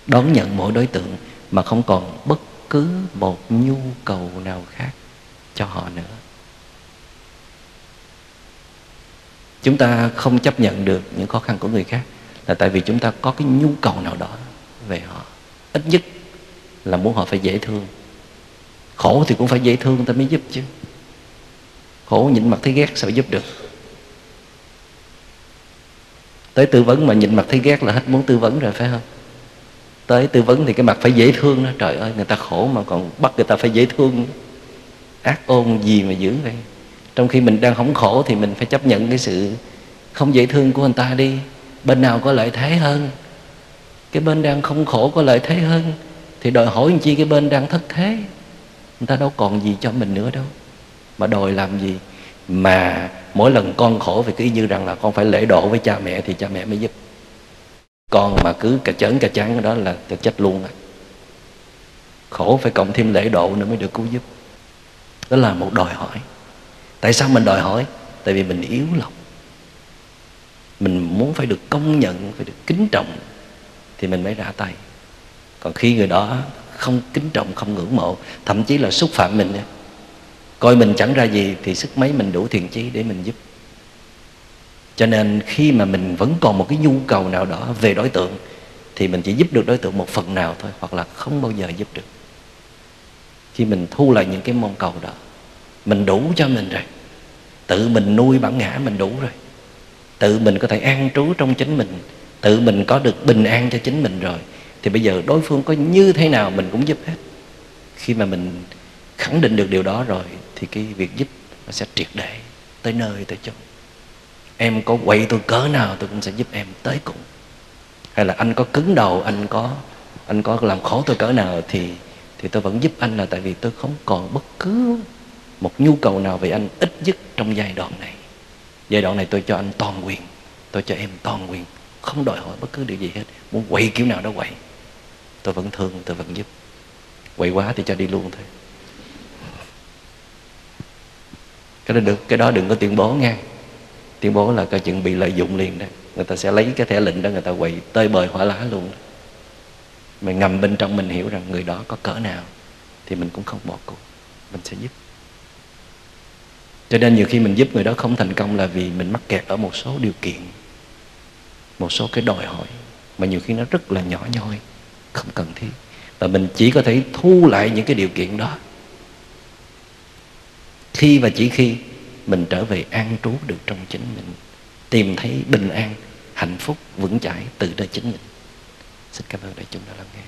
đón nhận mỗi đối tượng mà không còn bất cứ một nhu cầu nào khác cho họ nữa. Chúng ta không chấp nhận được những khó khăn của người khác là tại vì chúng ta có cái nhu cầu nào đó về họ. Ít nhất là muốn họ phải dễ thương. Khổ thì cũng phải dễ thương ta mới giúp chứ. Khổ nhìn mặt thấy ghét sao giúp được? Tới tư vấn mà nhìn mặt thấy ghét là hết muốn tư vấn rồi, phải không? Tới tư vấn thì cái mặt phải dễ thương đó. Trời ơi, người ta khổ mà còn bắt người ta phải dễ thương ác ôn gì mà dữ vậy trong khi mình đang không khổ thì mình phải chấp nhận cái sự không dễ thương của người ta đi. Bên nào có lợi thế hơn? Cái bên đang không khổ có lợi thế hơn? Thì đòi hỏi làm chi cái bên đang thất thế? Người ta đâu còn gì cho mình nữa đâu. Mà đòi làm gì? Mà mỗi lần con khổ thì cứ như rằng là con phải lễ độ với cha mẹ thì cha mẹ mới giúp. Con mà cứ cà chớn cà chán đó là chết luôn à. khổ phải cộng thêm lễ độ nữa mới được cứu giúp đó là một đòi hỏi. Tại sao mình đòi hỏi? Tại vì mình yếu lòng. Mình muốn phải được công nhận, phải được kính trọng, thì mình mới ra tay. Còn khi người đó không kính trọng, không ngưỡng mộ, thậm chí là xúc phạm mình coi mình chẳng ra gì thì sức mấy mình đủ thiện chí để mình giúp. Cho nên khi mà mình vẫn còn một cái nhu cầu nào đó về đối tượng, thì mình chỉ giúp được đối tượng một phần nào thôi, hoặc là không bao giờ giúp được khi mình thu lại những cái mong cầu đó, mình đủ cho mình rồi. Tự mình nuôi bản ngã mình đủ rồi. Tự mình có thể an trú trong chính mình, tự mình có được bình an cho chính mình rồi. Thì bây giờ đối phương có như thế nào mình cũng giúp hết. Khi mà mình khẳng định được điều đó rồi, thì cái việc giúp nó sẽ triệt để tới nơi, tới chốn em có quậy tôi cỡ nào tôi cũng sẽ giúp em tới cùng. Hay là anh có cứng đầu, anh có anh có làm khổ tôi cỡ nào thì thì tôi vẫn giúp anh là tại vì tôi không còn bất cứ một nhu cầu nào về anh ít nhất trong giai đoạn này. Giai đoạn này tôi cho anh toàn quyền. Tôi cho em toàn quyền, không đòi hỏi bất cứ điều gì hết. Muốn quậy kiểu nào đó quậy. Tôi vẫn thương, tôi vẫn giúp. Quậy quá thì cho đi luôn thôi. Cái đó được, cái đó đừng có tuyên bố nha. Tuyên bố là coi chuyện bị lợi dụng liền đó. Người ta sẽ lấy cái thẻ lệnh đó, người ta quậy, tơi bời hỏa lá luôn đó mà ngầm bên trong mình hiểu rằng người đó có cỡ nào thì mình cũng không bỏ cuộc. Mình sẽ giúp. Cho nên nhiều khi mình giúp người đó không thành công là vì mình mắc kẹt ở một số điều kiện, một số cái đòi hỏi mà nhiều khi nó rất là nhỏ nhoi, không cần thiết. Và mình chỉ có thể thu lại những cái điều kiện đó khi và chỉ khi mình trở về an trú được trong chính mình, tìm thấy bình an, hạnh phúc vững chãi từ nơi chính mình. Xin cảm ơn đại chúng đã lắng nghe.